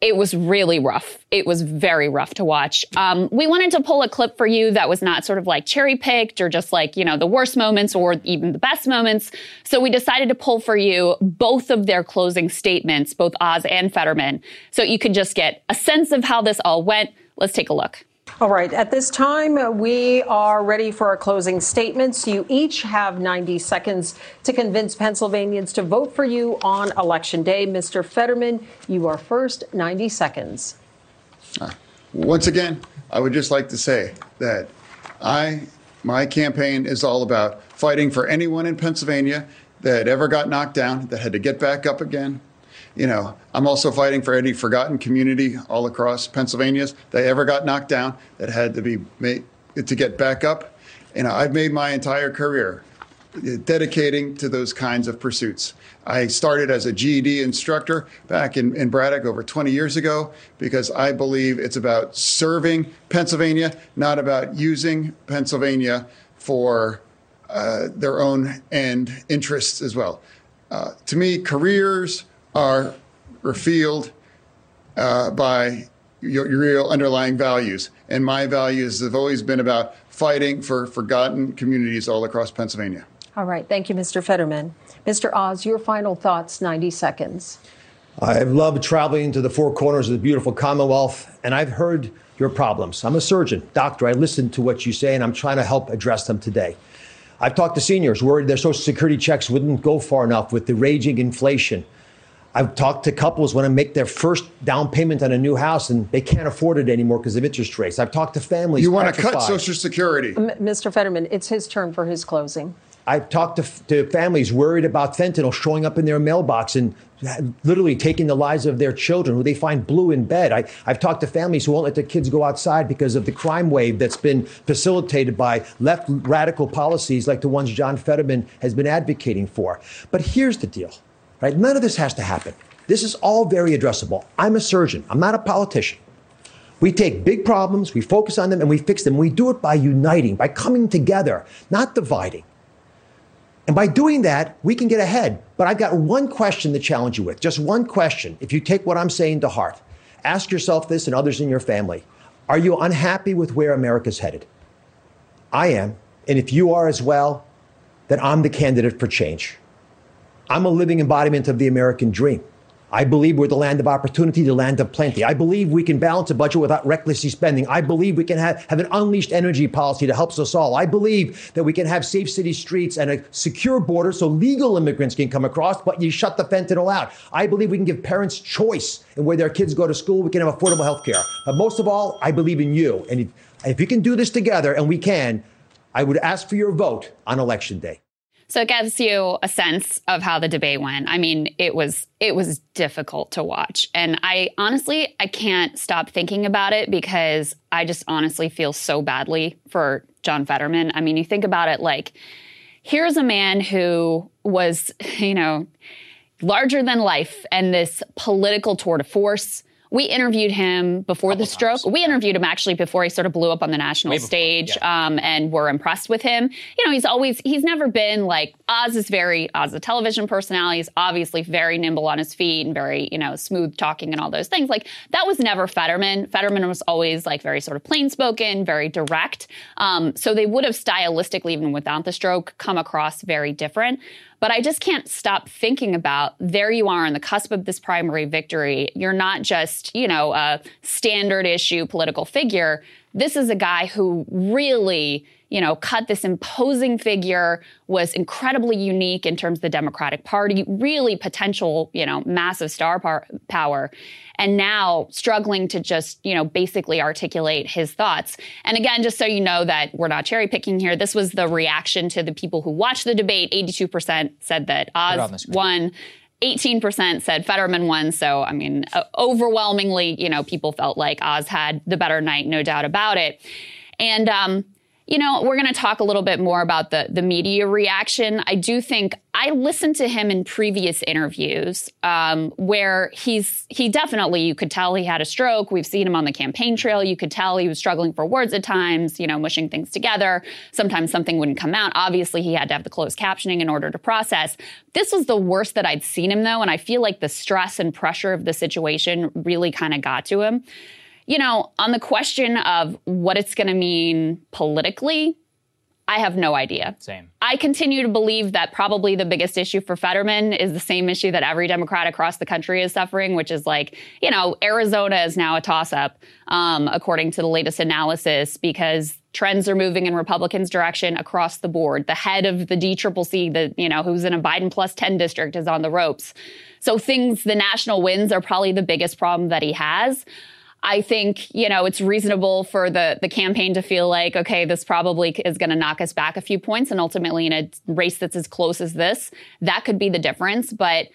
it was really rough. It was very rough to watch. Um, we wanted to pull a clip for you that was not sort of like cherry picked or just like, you know, the worst moments or even the best moments. So we decided to pull for you both of their closing statements, both Oz and Fetterman, so you could just get a sense of how this all went. Let's take a look. All right. At this time, uh, we are ready for our closing statements. You each have 90 seconds to convince Pennsylvanians to vote for you on Election Day. Mr. Fetterman, you are first. 90 seconds. Once again, I would just like to say that I, my campaign is all about fighting for anyone in Pennsylvania that ever got knocked down, that had to get back up again. You know, I'm also fighting for any forgotten community all across Pennsylvania that ever got knocked down, that had to be made to get back up. You know, I've made my entire career dedicating to those kinds of pursuits. I started as a GED instructor back in, in Braddock over 20 years ago because I believe it's about serving Pennsylvania, not about using Pennsylvania for uh, their own end interests as well. Uh, to me, careers are revealed uh, by your, your real underlying values. And my values have always been about fighting for forgotten communities all across Pennsylvania. All right. Thank you, Mr. Fetterman. Mr. Oz, your final thoughts, 90 seconds. I've loved traveling to the four corners of the beautiful Commonwealth, and I've heard your problems. I'm a surgeon, doctor. I listen to what you say, and I'm trying to help address them today. I've talked to seniors worried their Social Security checks wouldn't go far enough with the raging inflation. I've talked to couples when to make their first down payment on a new house and they can't afford it anymore because of interest rates. I've talked to families. You want to cut. Social Security. M- Mr. Fetterman, it's his turn for his closing. I've talked to, to families worried about fentanyl showing up in their mailbox and uh, literally taking the lives of their children who they find blue in bed. I, I've talked to families who won't let their kids go outside because of the crime wave that's been facilitated by left radical policies like the ones John Fetterman has been advocating for. But here's the deal, right? None of this has to happen. This is all very addressable. I'm a surgeon. I'm not a politician. We take big problems, we focus on them, and we fix them. We do it by uniting, by coming together, not dividing. And by doing that, we can get ahead. But I've got one question to challenge you with, just one question. If you take what I'm saying to heart, ask yourself this and others in your family Are you unhappy with where America's headed? I am. And if you are as well, then I'm the candidate for change. I'm a living embodiment of the American dream. I believe we're the land of opportunity, the land of plenty. I believe we can balance a budget without recklessly spending. I believe we can have, have an unleashed energy policy that helps us all. I believe that we can have safe city streets and a secure border so legal immigrants can come across, but you shut the fentanyl out. I believe we can give parents choice in where their kids go to school. We can have affordable health care. But most of all, I believe in you. And if, if you can do this together, and we can, I would ask for your vote on election day. So it gives you a sense of how the debate went. I mean, it was it was difficult to watch. And I honestly I can't stop thinking about it because I just honestly feel so badly for John Fetterman. I mean, you think about it like here's a man who was, you know, larger than life and this political tour de force we interviewed him before the stroke. Times. We interviewed him actually before he sort of blew up on the national before, stage, yeah. um, and were impressed with him. You know, he's always he's never been like Oz is very Oz, a television personality. He's obviously very nimble on his feet and very you know smooth talking and all those things. Like that was never Fetterman. Fetterman was always like very sort of plain spoken, very direct. Um, so they would have stylistically, even without the stroke, come across very different. But I just can't stop thinking about there you are on the cusp of this primary victory. You're not just, you know, a standard issue political figure. This is a guy who really you know, cut this imposing figure, was incredibly unique in terms of the Democratic Party, really potential, you know, massive star par- power. And now struggling to just, you know, basically articulate his thoughts. And again, just so you know that we're not cherry picking here, this was the reaction to the people who watched the debate. 82% said that Oz won. 18% said Fetterman won. So, I mean, uh, overwhelmingly, you know, people felt like Oz had the better night, no doubt about it. And, um, you know, we're going to talk a little bit more about the the media reaction. I do think I listened to him in previous interviews um, where he's he definitely you could tell he had a stroke. We've seen him on the campaign trail. You could tell he was struggling for words at times. You know, mushing things together. Sometimes something wouldn't come out. Obviously, he had to have the closed captioning in order to process. This was the worst that I'd seen him though, and I feel like the stress and pressure of the situation really kind of got to him you know, on the question of what it's going to mean politically, I have no idea. Same. I continue to believe that probably the biggest issue for Fetterman is the same issue that every Democrat across the country is suffering, which is like, you know, Arizona is now a toss up, um, according to the latest analysis, because trends are moving in Republicans' direction across the board. The head of the DCCC, the, you know, who's in a Biden plus 10 district, is on the ropes. So things, the national wins are probably the biggest problem that he has. I think, you know, it's reasonable for the, the campaign to feel like, okay, this probably is going to knock us back a few points. And ultimately, in a race that's as close as this, that could be the difference. But,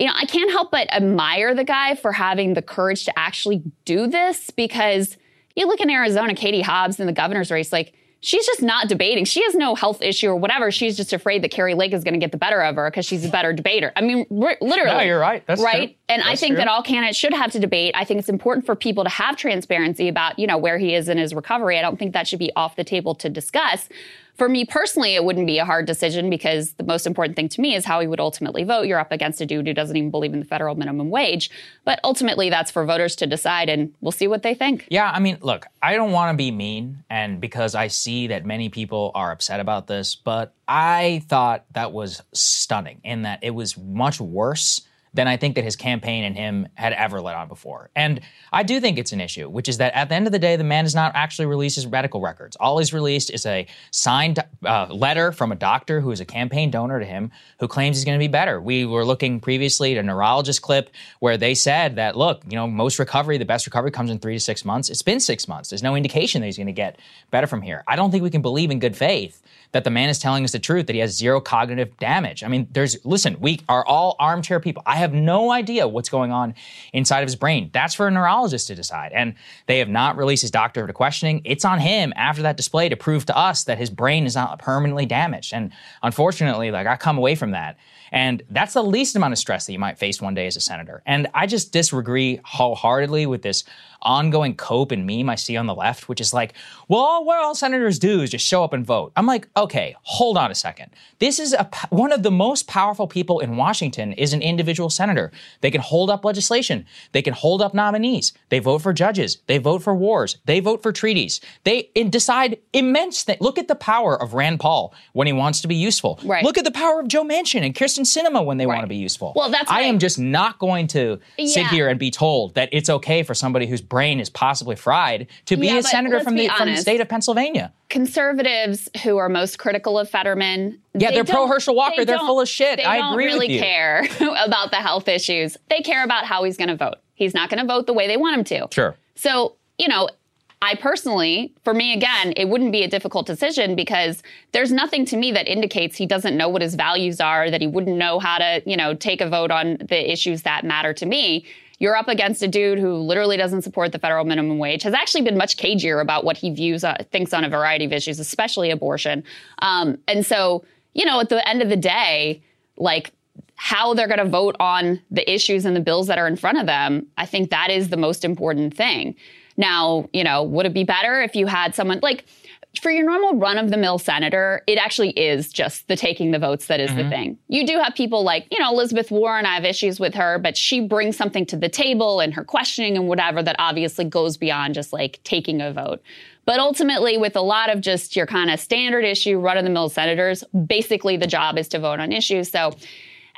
you know, I can't help but admire the guy for having the courage to actually do this because you look in Arizona, Katie Hobbs in the governor's race, like, she's just not debating. She has no health issue or whatever. She's just afraid that Kari Lake is going to get the better of her because she's a better debater. I mean, literally. No, you're right. That's right. True. And That's I think true. that all candidates should have to debate. I think it's important for people to have transparency about, you know, where he is in his recovery. I don't think that should be off the table to discuss. For me personally, it wouldn't be a hard decision because the most important thing to me is how he would ultimately vote. You're up against a dude who doesn't even believe in the federal minimum wage. But ultimately, that's for voters to decide, and we'll see what they think. Yeah, I mean, look, I don't want to be mean, and because I see that many people are upset about this, but I thought that was stunning in that it was much worse than I think that his campaign and him had ever let on before. And I do think it's an issue, which is that at the end of the day, the man does not actually release his medical records. All he's released is a signed uh, letter from a doctor who is a campaign donor to him who claims he's going to be better. We were looking previously at a neurologist clip where they said that, look, you know, most recovery, the best recovery comes in three to six months. It's been six months. There's no indication that he's going to get better from here. I don't think we can believe in good faith that the man is telling us the truth, that he has zero cognitive damage. I mean, there's, listen, we are all armchair people. I have no idea what's going on inside of his brain. That's for a neurologist to decide. And they have not released his doctor to questioning. It's on him after that display to prove to us that his brain is not permanently damaged. And unfortunately, like I come away from that. And that's the least amount of stress that you might face one day as a senator. And I just disagree wholeheartedly with this ongoing cope and meme I see on the left, which is like, well, what all senators do is just show up and vote. I'm like, okay, hold on a second. This is a, one of the most powerful people in Washington is an individual senator. They can hold up legislation. They can hold up nominees. They vote for judges. They vote for wars. They vote for treaties. They decide immense things. Look at the power of Rand Paul when he wants to be useful. Right. Look at the power of Joe Manchin and Kyrsten Sinema when they want to be useful. Well, that's I am just not going to sit here and be told that it's okay for somebody whose brain is possibly fried to be Yeah, a senator from the from the state of Pennsylvania. Conservatives who are most critical of Fetterman, Yeah, they they're pro Herschel Walker. they They're full of shit. They I don't agree with really you. care about the health issues. They care about how he's going to vote. He's not going to vote the way they want him to. Sure. So, you know, I personally, for me, again, it wouldn't be a difficult decision because there's nothing to me that indicates he doesn't know what his values are, that he wouldn't know how to, you know, take a vote on the issues that matter to me. You're up against a dude who literally doesn't support the federal minimum wage, has actually been much cagier about what he views, uh, thinks on a variety of issues, especially abortion. Um, and so, you know, at the end of the day, like how they're going to vote on the issues and the bills that are in front of them, I think that is the most important thing. Now, you know, would it be better if you had someone like for your normal run of the mill senator, it actually is just the taking the votes that is the mm-hmm. thing. You do have people like, you know, Elizabeth Warren, I have issues with her, but she brings something to the table and her questioning and whatever that obviously goes beyond just like taking a vote. But ultimately, with a lot of just your kind of standard issue run of the mill senators, basically the job is to vote on issues. So,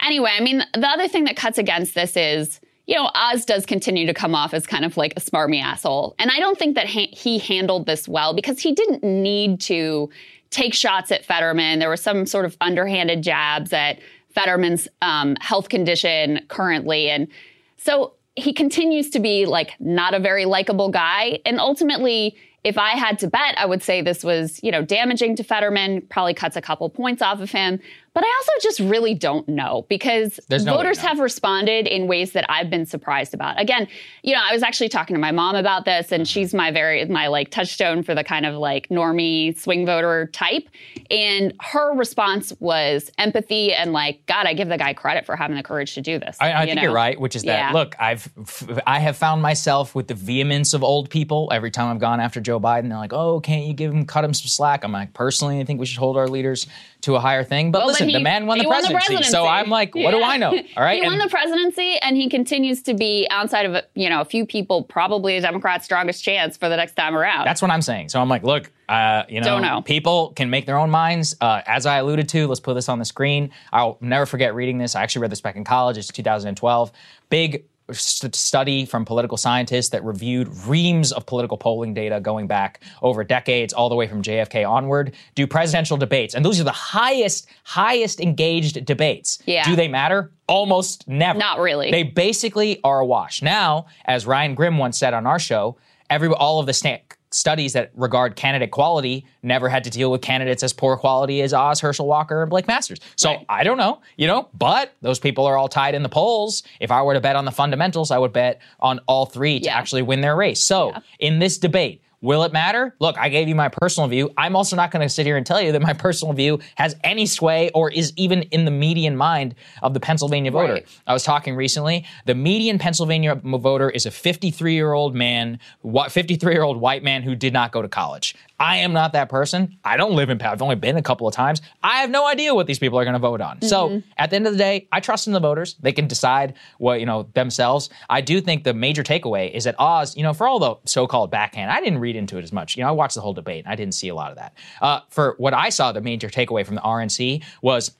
anyway, I mean, the other thing that cuts against this is, you know, Oz does continue to come off as kind of like a smarmy asshole. And I don't think that ha- he handled this well because he didn't need to take shots at Fetterman. There were some sort of underhanded jabs at Fetterman's um, health condition currently. And so he continues to be like not a very likable guy. And ultimately, if I had to bet, I would say this was, you know, damaging to Fetterman, probably cuts a couple points off of him. But I also just really don't know because There's no voters know. have responded in ways that I've been surprised about. Again, you know, I was actually talking to my mom about this, and she's my very my like touchstone for the kind of like normie swing voter type. And her response was empathy and like, God, I give the guy credit for having the courage to do this. I, I you think know? you're right, which is that Yeah. look, I've f- I have found myself with the vehemence of old people every time I've gone after Joe Biden. They're like, "Oh, can't you give him cut him some slack?" I'm like, personally, I think we should hold our leaders to a higher thing. But Well, listen, he- the man won the, he won presidency, so I'm like, what do I know? All right, he won the presidency, and he continues to be outside of you know a few people, probably a Democrat's strongest chance for the next time around. That's what I'm saying. So I'm like, look, uh, you know, know. people can make their own minds. Uh, as I alluded to, let's put this on the screen. I'll never forget reading this. I actually read this back in college. It's 2012. Big study from political scientists that reviewed reams of political polling data going back over decades, all the way from JFK onward. Do presidential debates, and those are the highest, highest engaged debates. Yeah. Do they matter? Almost never. Not really. They basically are a wash. Now, as Ryan Grim once said on our show, every all of the sta- studies that regard candidate quality never had to deal with candidates as poor quality as Oz, Herschel Walker, and Blake Masters. So I don't know, you know, but those people are all tied in the polls. If I were to bet on the fundamentals, I would bet on all three to actually win their race. So in this debate, Will it matter? Look, I gave you my personal view. I'm also not going to sit here and tell you that my personal view has any sway or is even in the median mind of the Pennsylvania voter. Right. I was talking recently. The median Pennsylvania voter is a 53 year old man, 53 year old white man who did not go to college. I am not that person. I don't live in. Power. I've only been a couple of times. I have no idea what these people are going to vote on. So at the end of the day, I trust in the voters. They can decide what you know themselves. I do think the major takeaway is that Oz, you know, for all the so-called backhand, I didn't read into it as much. You know, I watched the whole debate. and I didn't see a lot of that. Uh, for what I saw, the major takeaway from the RNC was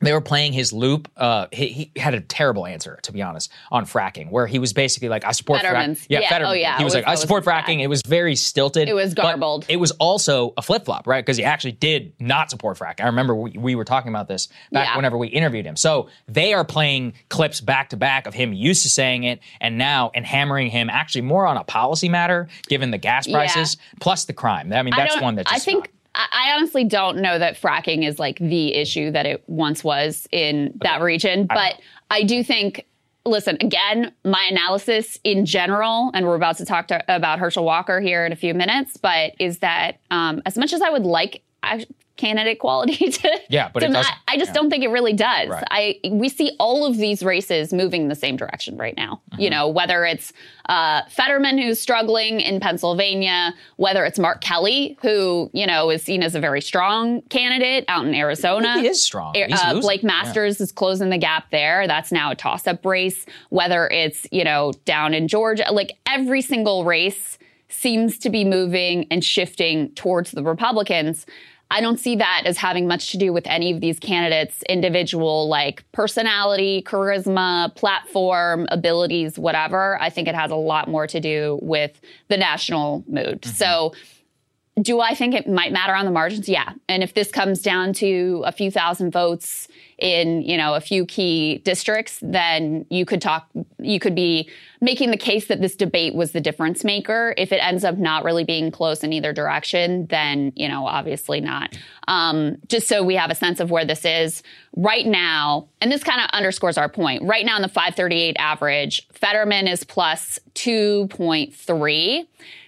they were playing his loop. Uh, he, he had a terrible answer, to be honest, on fracking, where he was basically like, "I support fracking." Yeah, Yeah, oh, yeah, He was it like, "I support was fracking." It was very stilted. It was garbled. It was also a flip flop, right? Because he actually did not support fracking. I remember we, we were talking about this back Yeah. whenever we interviewed him. So they are playing clips back to back of him used to saying it, and now and hammering him actually more on a policy matter, given the gas Yeah. prices plus the crime. I mean, that's don't- one that I think. I I honestly don't know that fracking is like the issue that it once was in that region, but I do think listen, again, my analysis in general, and we're about to talk to, about Herschel Walker here in a few minutes, but is that um, as much as I would like I, candidate quality to, Yeah, but to it not-. I just Yeah. don't think it really does. Right. I we see all of these races moving in the same direction right now. Mm-hmm. You know, whether it's uh, Fetterman who's struggling in Pennsylvania, whether it's Mark Kelly who you know is seen as a very strong candidate out in Arizona. He is strong. Uh. Blake Masters is closing the gap there. That's now a toss-up race. Whether it's you know down in Georgia, like every single race seems to be moving and shifting towards the Republicans. I don't see that as having much to do with any of these candidates' individual like personality, charisma, platform, abilities, whatever. I think it has a lot more to do with the national mood. Mm-hmm. So do I think it might matter on the margins? Yeah. And if this comes down to a few thousand votes in, you know, a few key districts, then you could talk, you could be making the case that this debate was the difference maker. If it ends up not really being close in either direction, then, you know, obviously not. Um, just so we have a sense of where this is right now, and this kind of underscores our point. Right now in the 538 average, Fetterman is plus 2.3.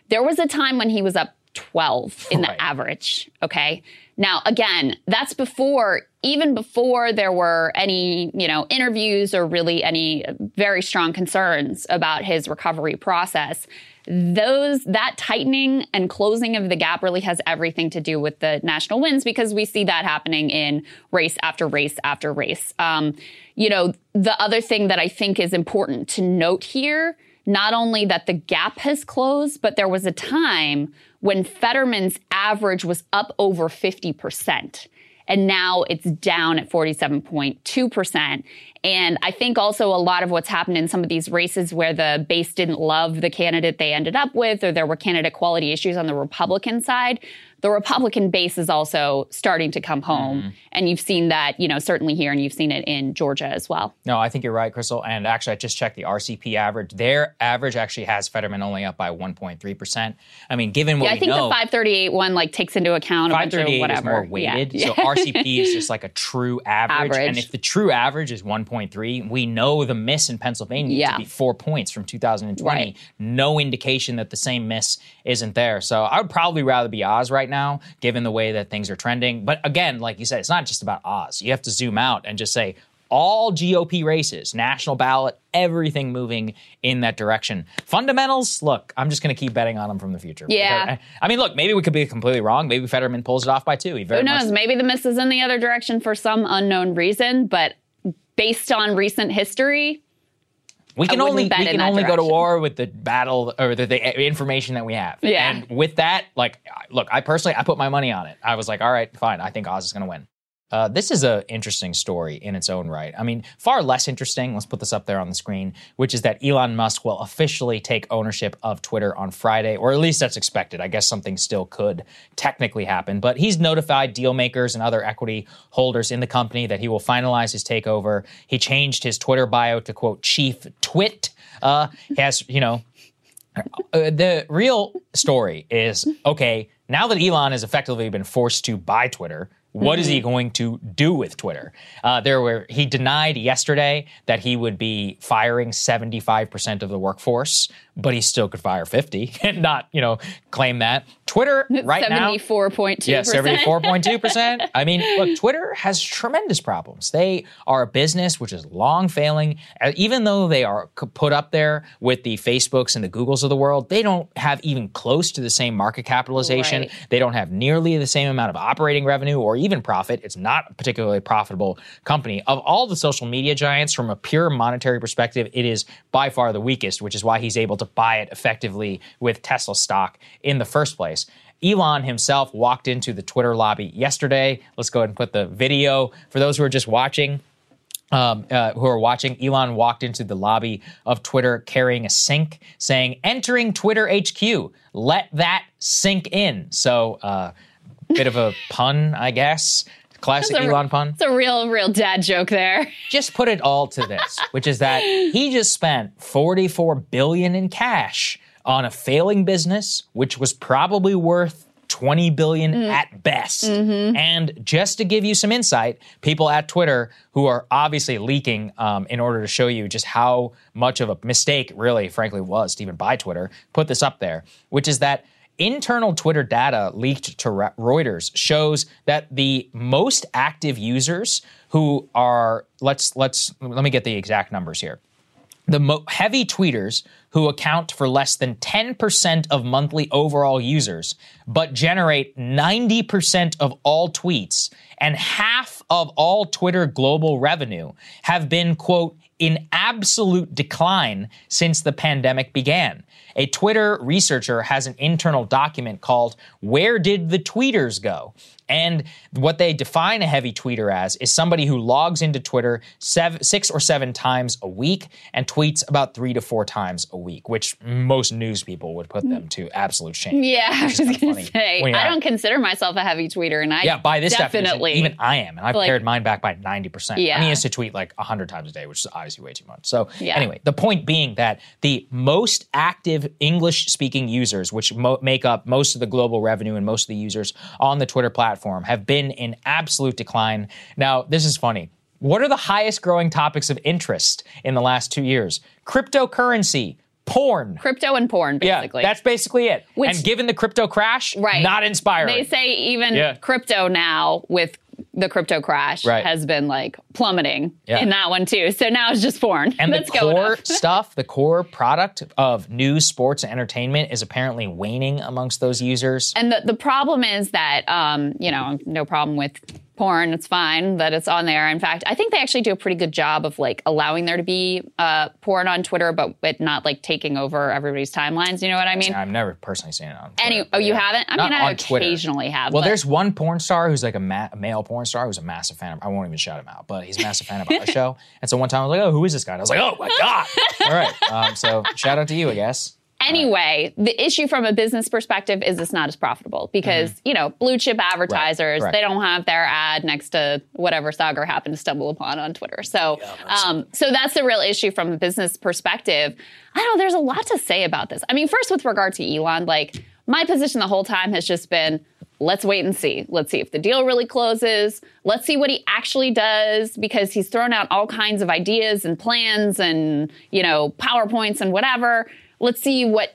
There was a time when he was up 12 in the average. Okay. Now, again, that's before, even before there were any, you know, interviews or really any very strong concerns about his recovery process. Those, that tightening and closing of the gap really has everything to do with the national wins because we see that happening in race after race after race. Um, you know, the other thing that I think is important to note here not only that the gap has closed, but there was a time when Fetterman's average was up over 50%. And now it's down at 47.2%. And I think also a lot of what's happened in some of these races where the base didn't love the candidate they ended up with, or there were candidate quality issues on the Republican side, the Republican base is also starting to come home. Mm-hmm. And you've seen that, you know, certainly here, and you've seen it in Georgia as well. No, I think you're right, Krystal. And actually, I just checked the RCP average. Their average actually has Fetterman only up by 1.3%. I mean, given what yeah, I think know, the 538 one like takes into account a bunch of 538 whatever. is more weighted. Yeah. So RCP is just like a true average. Average. And if the true average is 1.3, we know the miss in Pennsylvania Yeah. to be four points from 2020. Right. No indication that the same miss isn't there. So I would probably rather be Oz right now, given the way that things are trending. But again, like you said, it's not just about Oz. You have to zoom out and just say, all GOP races, national ballot, everything moving in that direction. Fundamentals, look, I'm just going to keep betting on them from the future. Yeah. Because- I mean, look, maybe we could be completely wrong. Maybe Fetterman pulls it off by two. He very Who knows? Maybe the miss is in the other direction for some unknown reason, but based on recent history, We can only we can only go to war with the battle or the, the information that we have. Yeah. And with that, like, look, I personally I put my money on it. I was like, all right, fine. I think Oz is going to win. Uh, this is an interesting story in its own right. I mean, far less interesting. Let's put this up there on the screen, which is that Elon Musk will officially take ownership of Twitter on Friday, or at least that's expected. I guess something still could technically happen, but he's notified deal makers and other equity holders in the company that he will finalize his takeover. He changed his Twitter bio to quote Chief Twit. Uh, has, you know, uh, the real story is okay, now that Elon has effectively been forced to buy Twitter, what is he going to do with Twitter? Uh, there were he denied yesterday that he would be firing 75% of the workforce, but he still could fire 50 and not, you know, claim that. Twitter right now 74.2%. yeah, seventy-four point two percent. I mean, look, Twitter has tremendous problems. They are a business which is long failing. Uh, Even though they are put up there with the Facebooks and the Googles of the world, they don't have even close to the same market capitalization. Right. They don't have nearly the same amount of operating revenue or even profit. It's not a particularly profitable company. Of all the social media giants, from a pure monetary perspective, it is by far the weakest, which is why he's able to buy it effectively with Tesla stock in the first place. Elon himself walked into the Twitter lobby yesterday. Let's go ahead and put the video for those who are just watching. Um, uh, who are watching, Elon walked into the lobby of Twitter carrying a sink saying, entering Twitter HQ. Let that sink in. So, uh, bit of a pun, I guess. Classic a- Elon pun. It's a real, real dad joke there. Just put it all to this, which is that he just spent 44 billion in cash on a failing business, which was probably worth 20 billion at best. And just to give you some insight, people at Twitter who are obviously leaking um, in order to show you just how much of a mistake, really, frankly, was to even buy Twitter, put this up there, which is that internal Twitter data leaked to Reuters shows that the most active users who are let's let's let me get the exact numbers here the mo- heavy tweeters who account for less than 10% of monthly overall users, but generate 90% of all tweets and half of all Twitter global revenue, have been, quote, in absolute decline since the pandemic began. A Twitter researcher has an internal document called Where Did the Tweeters Go? And what they define a heavy tweeter as is somebody who logs into Twitter seven, six or seven times a week and tweets about three to four times a week, which most news people would put them to absolute shame. Yeah, I was going to say, I don't consider myself a heavy tweeter, and I yeah, by this definitely definition, even I am, and I've like- pared mine back by ninety percent. Yeah. I mean, I used to tweet like hundred times a day, which is obviously way too much. So Yeah. anyway, the point being that the most active English-speaking users, which mo- make up most of the global revenue and most of the users on the Twitter platform, have been in absolute decline. Now, this is funny. What are the highest growing topics of interest in the last two years? Cryptocurrency, porn. crypto and porn, basically. Yeah, that's basically it. Which- and given the crypto crash, right. not inspiring. They say even Yeah. crypto now with the crypto crash Right. has been like plummeting Yeah. in that one too. So now it's just porn. And That's the core stuff, the core product of news, sports, and entertainment is apparently waning amongst those users. And the, the problem is that, um, you know, no problem with porn. It's fine that it's on there. In fact, I think they actually do a pretty good job of like allowing there to be uh, porn on Twitter, but it not like taking over everybody's timelines. You know what I mean? I've never personally seen it on. Any, oh, you haven't? I Not mean, I on Twitter. occasionally have. Well, there's one porn star who's like a, ma- a male porn star who's a massive fan of. I won't even shout him out, but he's a massive fan of our show. And so one time I was like, "Oh, who is this guy?" And I was like, "Oh my god!" All right, um, so shout out to you, I guess. Anyway, the issue from a business perspective is it's not as profitable because, you know, blue chip advertisers, correct. they don't have their ad next to whatever saga happened to stumble upon on Twitter. So, um, so that's the real issue from a business perspective. I don't know, there's a lot to say about this. I mean, first with regard to Elon, like my position the whole time has just been let's wait and see. Let's see if the deal really closes. Let's see what he actually does because he's thrown out all kinds of ideas and plans and, you know, PowerPoints and whatever. Let's see what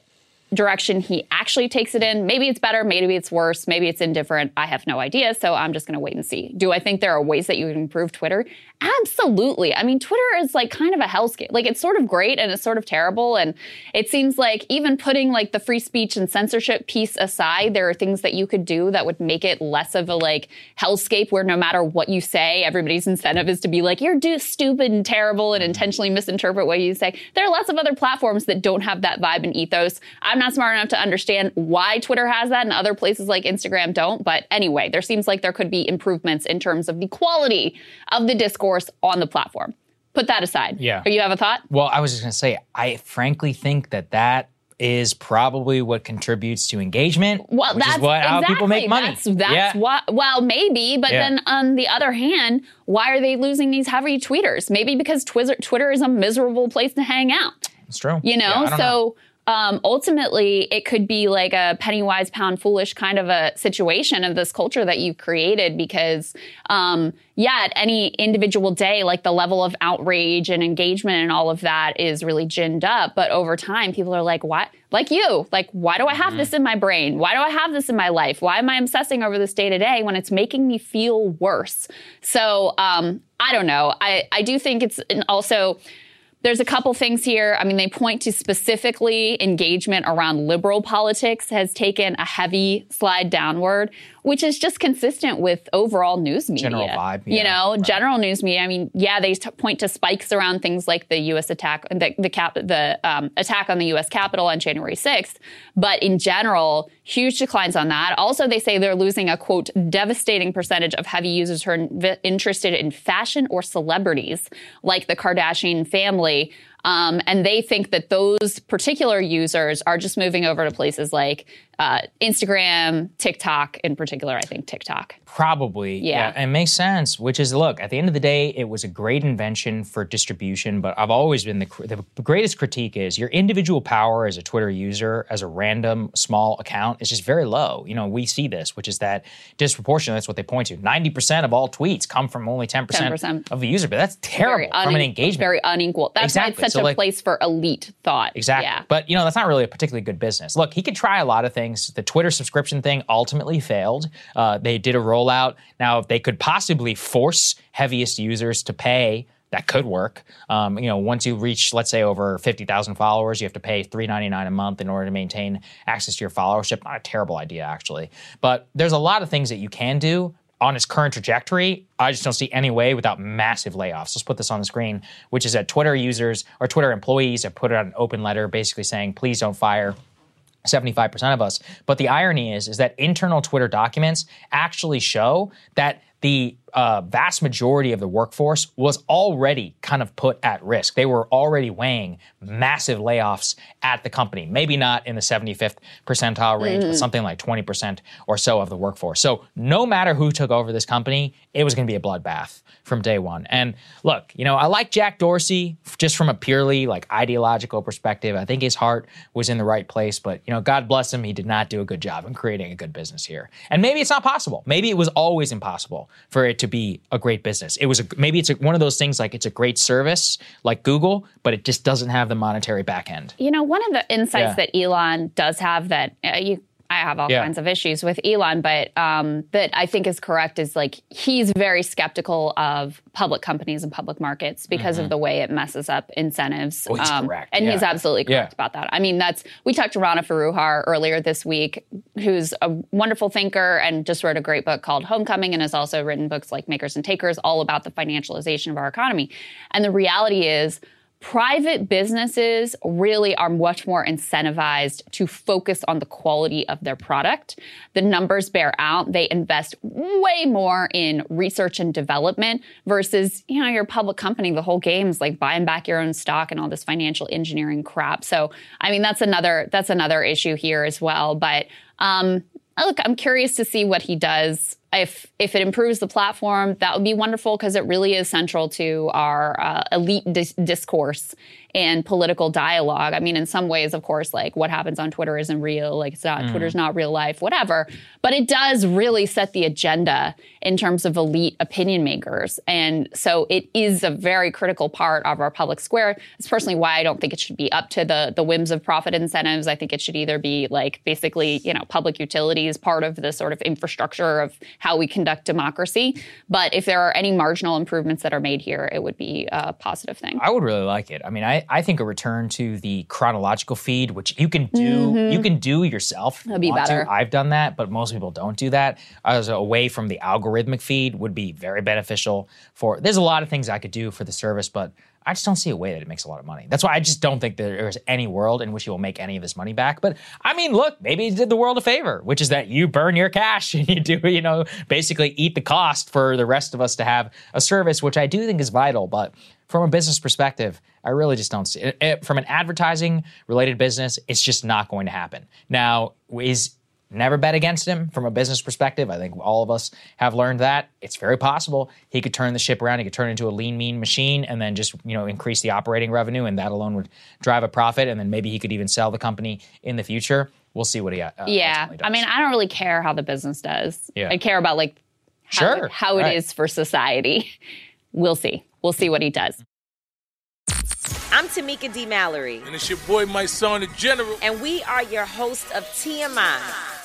direction he actually takes it in. Maybe it's better, maybe it's worse, maybe it's indifferent. I have no idea, so I'm just going to wait and see. Do I think there are ways that you can improve Twitter? Absolutely. I mean, Twitter is like kind of a hellscape. Like it's sort of great and it's sort of terrible and it seems like even putting like the free speech and censorship piece aside, there are things that you could do that would make it less of a like hellscape where no matter what you say, everybody's incentive is to be like you're do- stupid and terrible and intentionally misinterpret what you say. There are lots of other platforms that don't have that vibe and ethos. I'm not smart enough to understand why Twitter has that and other places like Instagram don't. But anyway, there seems like there could be improvements in terms of the quality of the discourse on the platform. Put that aside. Yeah. Or you have a thought? Well, I was just going to say, I frankly think that that is probably what contributes to engagement, Well, which that's is what how people make money. That's, that's yeah. what. Well, maybe, but Yeah. then on the other hand, why are they losing these heavy tweeters? Maybe because Twitter, Twitter is a miserable place to hang out. It's true. You know, Yeah, so um, ultimately it could be like a penny wise, pound foolish kind of a situation of this culture that you've created because, um, yeah, at any individual day, like the level of outrage and engagement and all of that is really ginned up. But over time, people are like, what Like you, like, why do I have this in my brain? Why do I have this in my life? Why am I obsessing over this day to day when it's making me feel worse? So, um, I don't know. I, I do think it's also, there's a couple things here. I mean, they point to specifically engagement around liberal politics has taken a heavy slide downward, which is just consistent with overall news media. General vibe, You yeah, know, general news media. I mean, yeah, they t- point to spikes around things like the U.S. attack, the the, cap, the um, attack on the U.S. Capitol on January 6th, but in general, huge declines on that. Also, they say they're losing a quote devastating percentage of heavy users who are inv- interested in fashion or celebrities, like the Kardashian family. Um, and they think that those particular users are just moving over to places like uh, Instagram, TikTok, in particular, I think TikTok. Probably. Yeah. It makes sense, which is look, at the end of the day, it was a great invention for distribution, but I've always been the, the greatest critique is your individual power as a Twitter user, as a random small account, is just very low. You know, we see this, which is that disproportionate, that's what they point to. 90% of all tweets come from only 10%, 10%. of the user, but that's terrible Very from an engagement. Very unequal. That's Exactly. why it's such So, a like- place for elite thought. Exactly. Yeah. But, you know, that's not really a particularly good business. Look, he could try a lot of things. The Twitter subscription thing ultimately failed. Uh, they did a rollout. Now, if they could possibly force heaviest users to pay, that could work. Um, you know, once you reach, let's say, over 50,000 followers, you have to pay $3.99 a month in order to maintain access to your followership. Not a terrible idea, actually. But there's a lot of things that you can do on its current trajectory, I just don't see any way without massive layoffs. Let's put this on the screen, which is that Twitter users or Twitter employees have put out an open letter basically saying, please don't fire 75% of us. But the irony is, is that internal Twitter documents actually show that the uh, vast majority of the workforce was already kind of put at risk. They were already weighing massive layoffs at the company. Maybe not in the 75th percentile range, but Mhm. something like 20% or so of the workforce. So no matter who took over this company, it was going to be a bloodbath from day one. And look, you know, I like Jack Dorsey just from a purely like ideological perspective. I think his heart was in the right place, but you know, God bless him, he did not do a good job in creating a good business here. And maybe it's not possible. Maybe it was always impossible for it to be a great business. It was a, maybe it's a, one of those things like it's a great service like Google, but it just doesn't have the monetary back end. You know, one of the insights Yeah. that Elon does have that uh, you. I have all Yeah. kinds of issues with Elon, but um, that I think is correct is like he's very skeptical of public companies and public markets because Mhm. of the way it messes up incentives. Oh, he's Um, correct. and he's absolutely correct Yeah. about that. I mean, that's we talked to Rana Foroohar earlier this week, who's a wonderful thinker and just wrote a great book called Homecoming, and has also written books like Makers and Takers, all about the financialization of our economy. And the reality is. Private businesses really are much more incentivized to focus on the quality of their product. The numbers bear out. They invest way more in research and development versus, you know, your public company, the whole game's like buying back your own stock and all this financial engineering crap. So, I mean, that's another that's another issue here as well. But um, look, I'm curious to see what he does. If if it improves the platform, that would be wonderful because it really is central to our uh, elite dis- discourse and political dialogue. I mean, in some ways, of course, like what happens on Twitter isn't real. Like it's not Mm. Twitter's not real life, whatever. But it does really set the agenda in terms of elite opinion makers, and so it is a very critical part of our public square. It's personally why I don't think it should be up to the the whims of profit incentives. I think it should either be like basically, you know, public utilities, part of the sort of infrastructure of how we conduct democracy. But if there are any marginal improvements that are made here, it would be a positive thing. I would really like it. I mean, I, I think a return to the chronological feed, which you can do Mhm. you can do yourself. That'd be want to. better. I've done that, but most people don't do that. As away from the algorithmic feed would be very beneficial for. There's a lot of things I could do for the service, but I just don't see a way that it makes a lot of money. That's why I just don't think there is any world in which he will make any of his money back. But I mean, look, maybe he did the world a favor, which is that you burn your cash and you do, you know, basically eat the cost for the rest of us to have a service, which I do think is vital. But from a business perspective, I really just don't see it. it- From an advertising related business, it's just not going to happen. Now, is never bet against him from a business perspective. I think all of us have learned that. It's very possible he could turn the ship around. He could turn it into a lean, mean machine and then just, you know, increase the operating revenue and that alone would drive a profit. And then maybe he could even sell the company in the future. We'll see what he uh, yeah, I mean, I don't really care how the business does. Yeah. I care about like how, Sure, how it is right. for society. We'll see. We'll see what he does. I'm Tamika D. Mallory. And it's your boy, Mysonne, the General. And we are your host of TMI.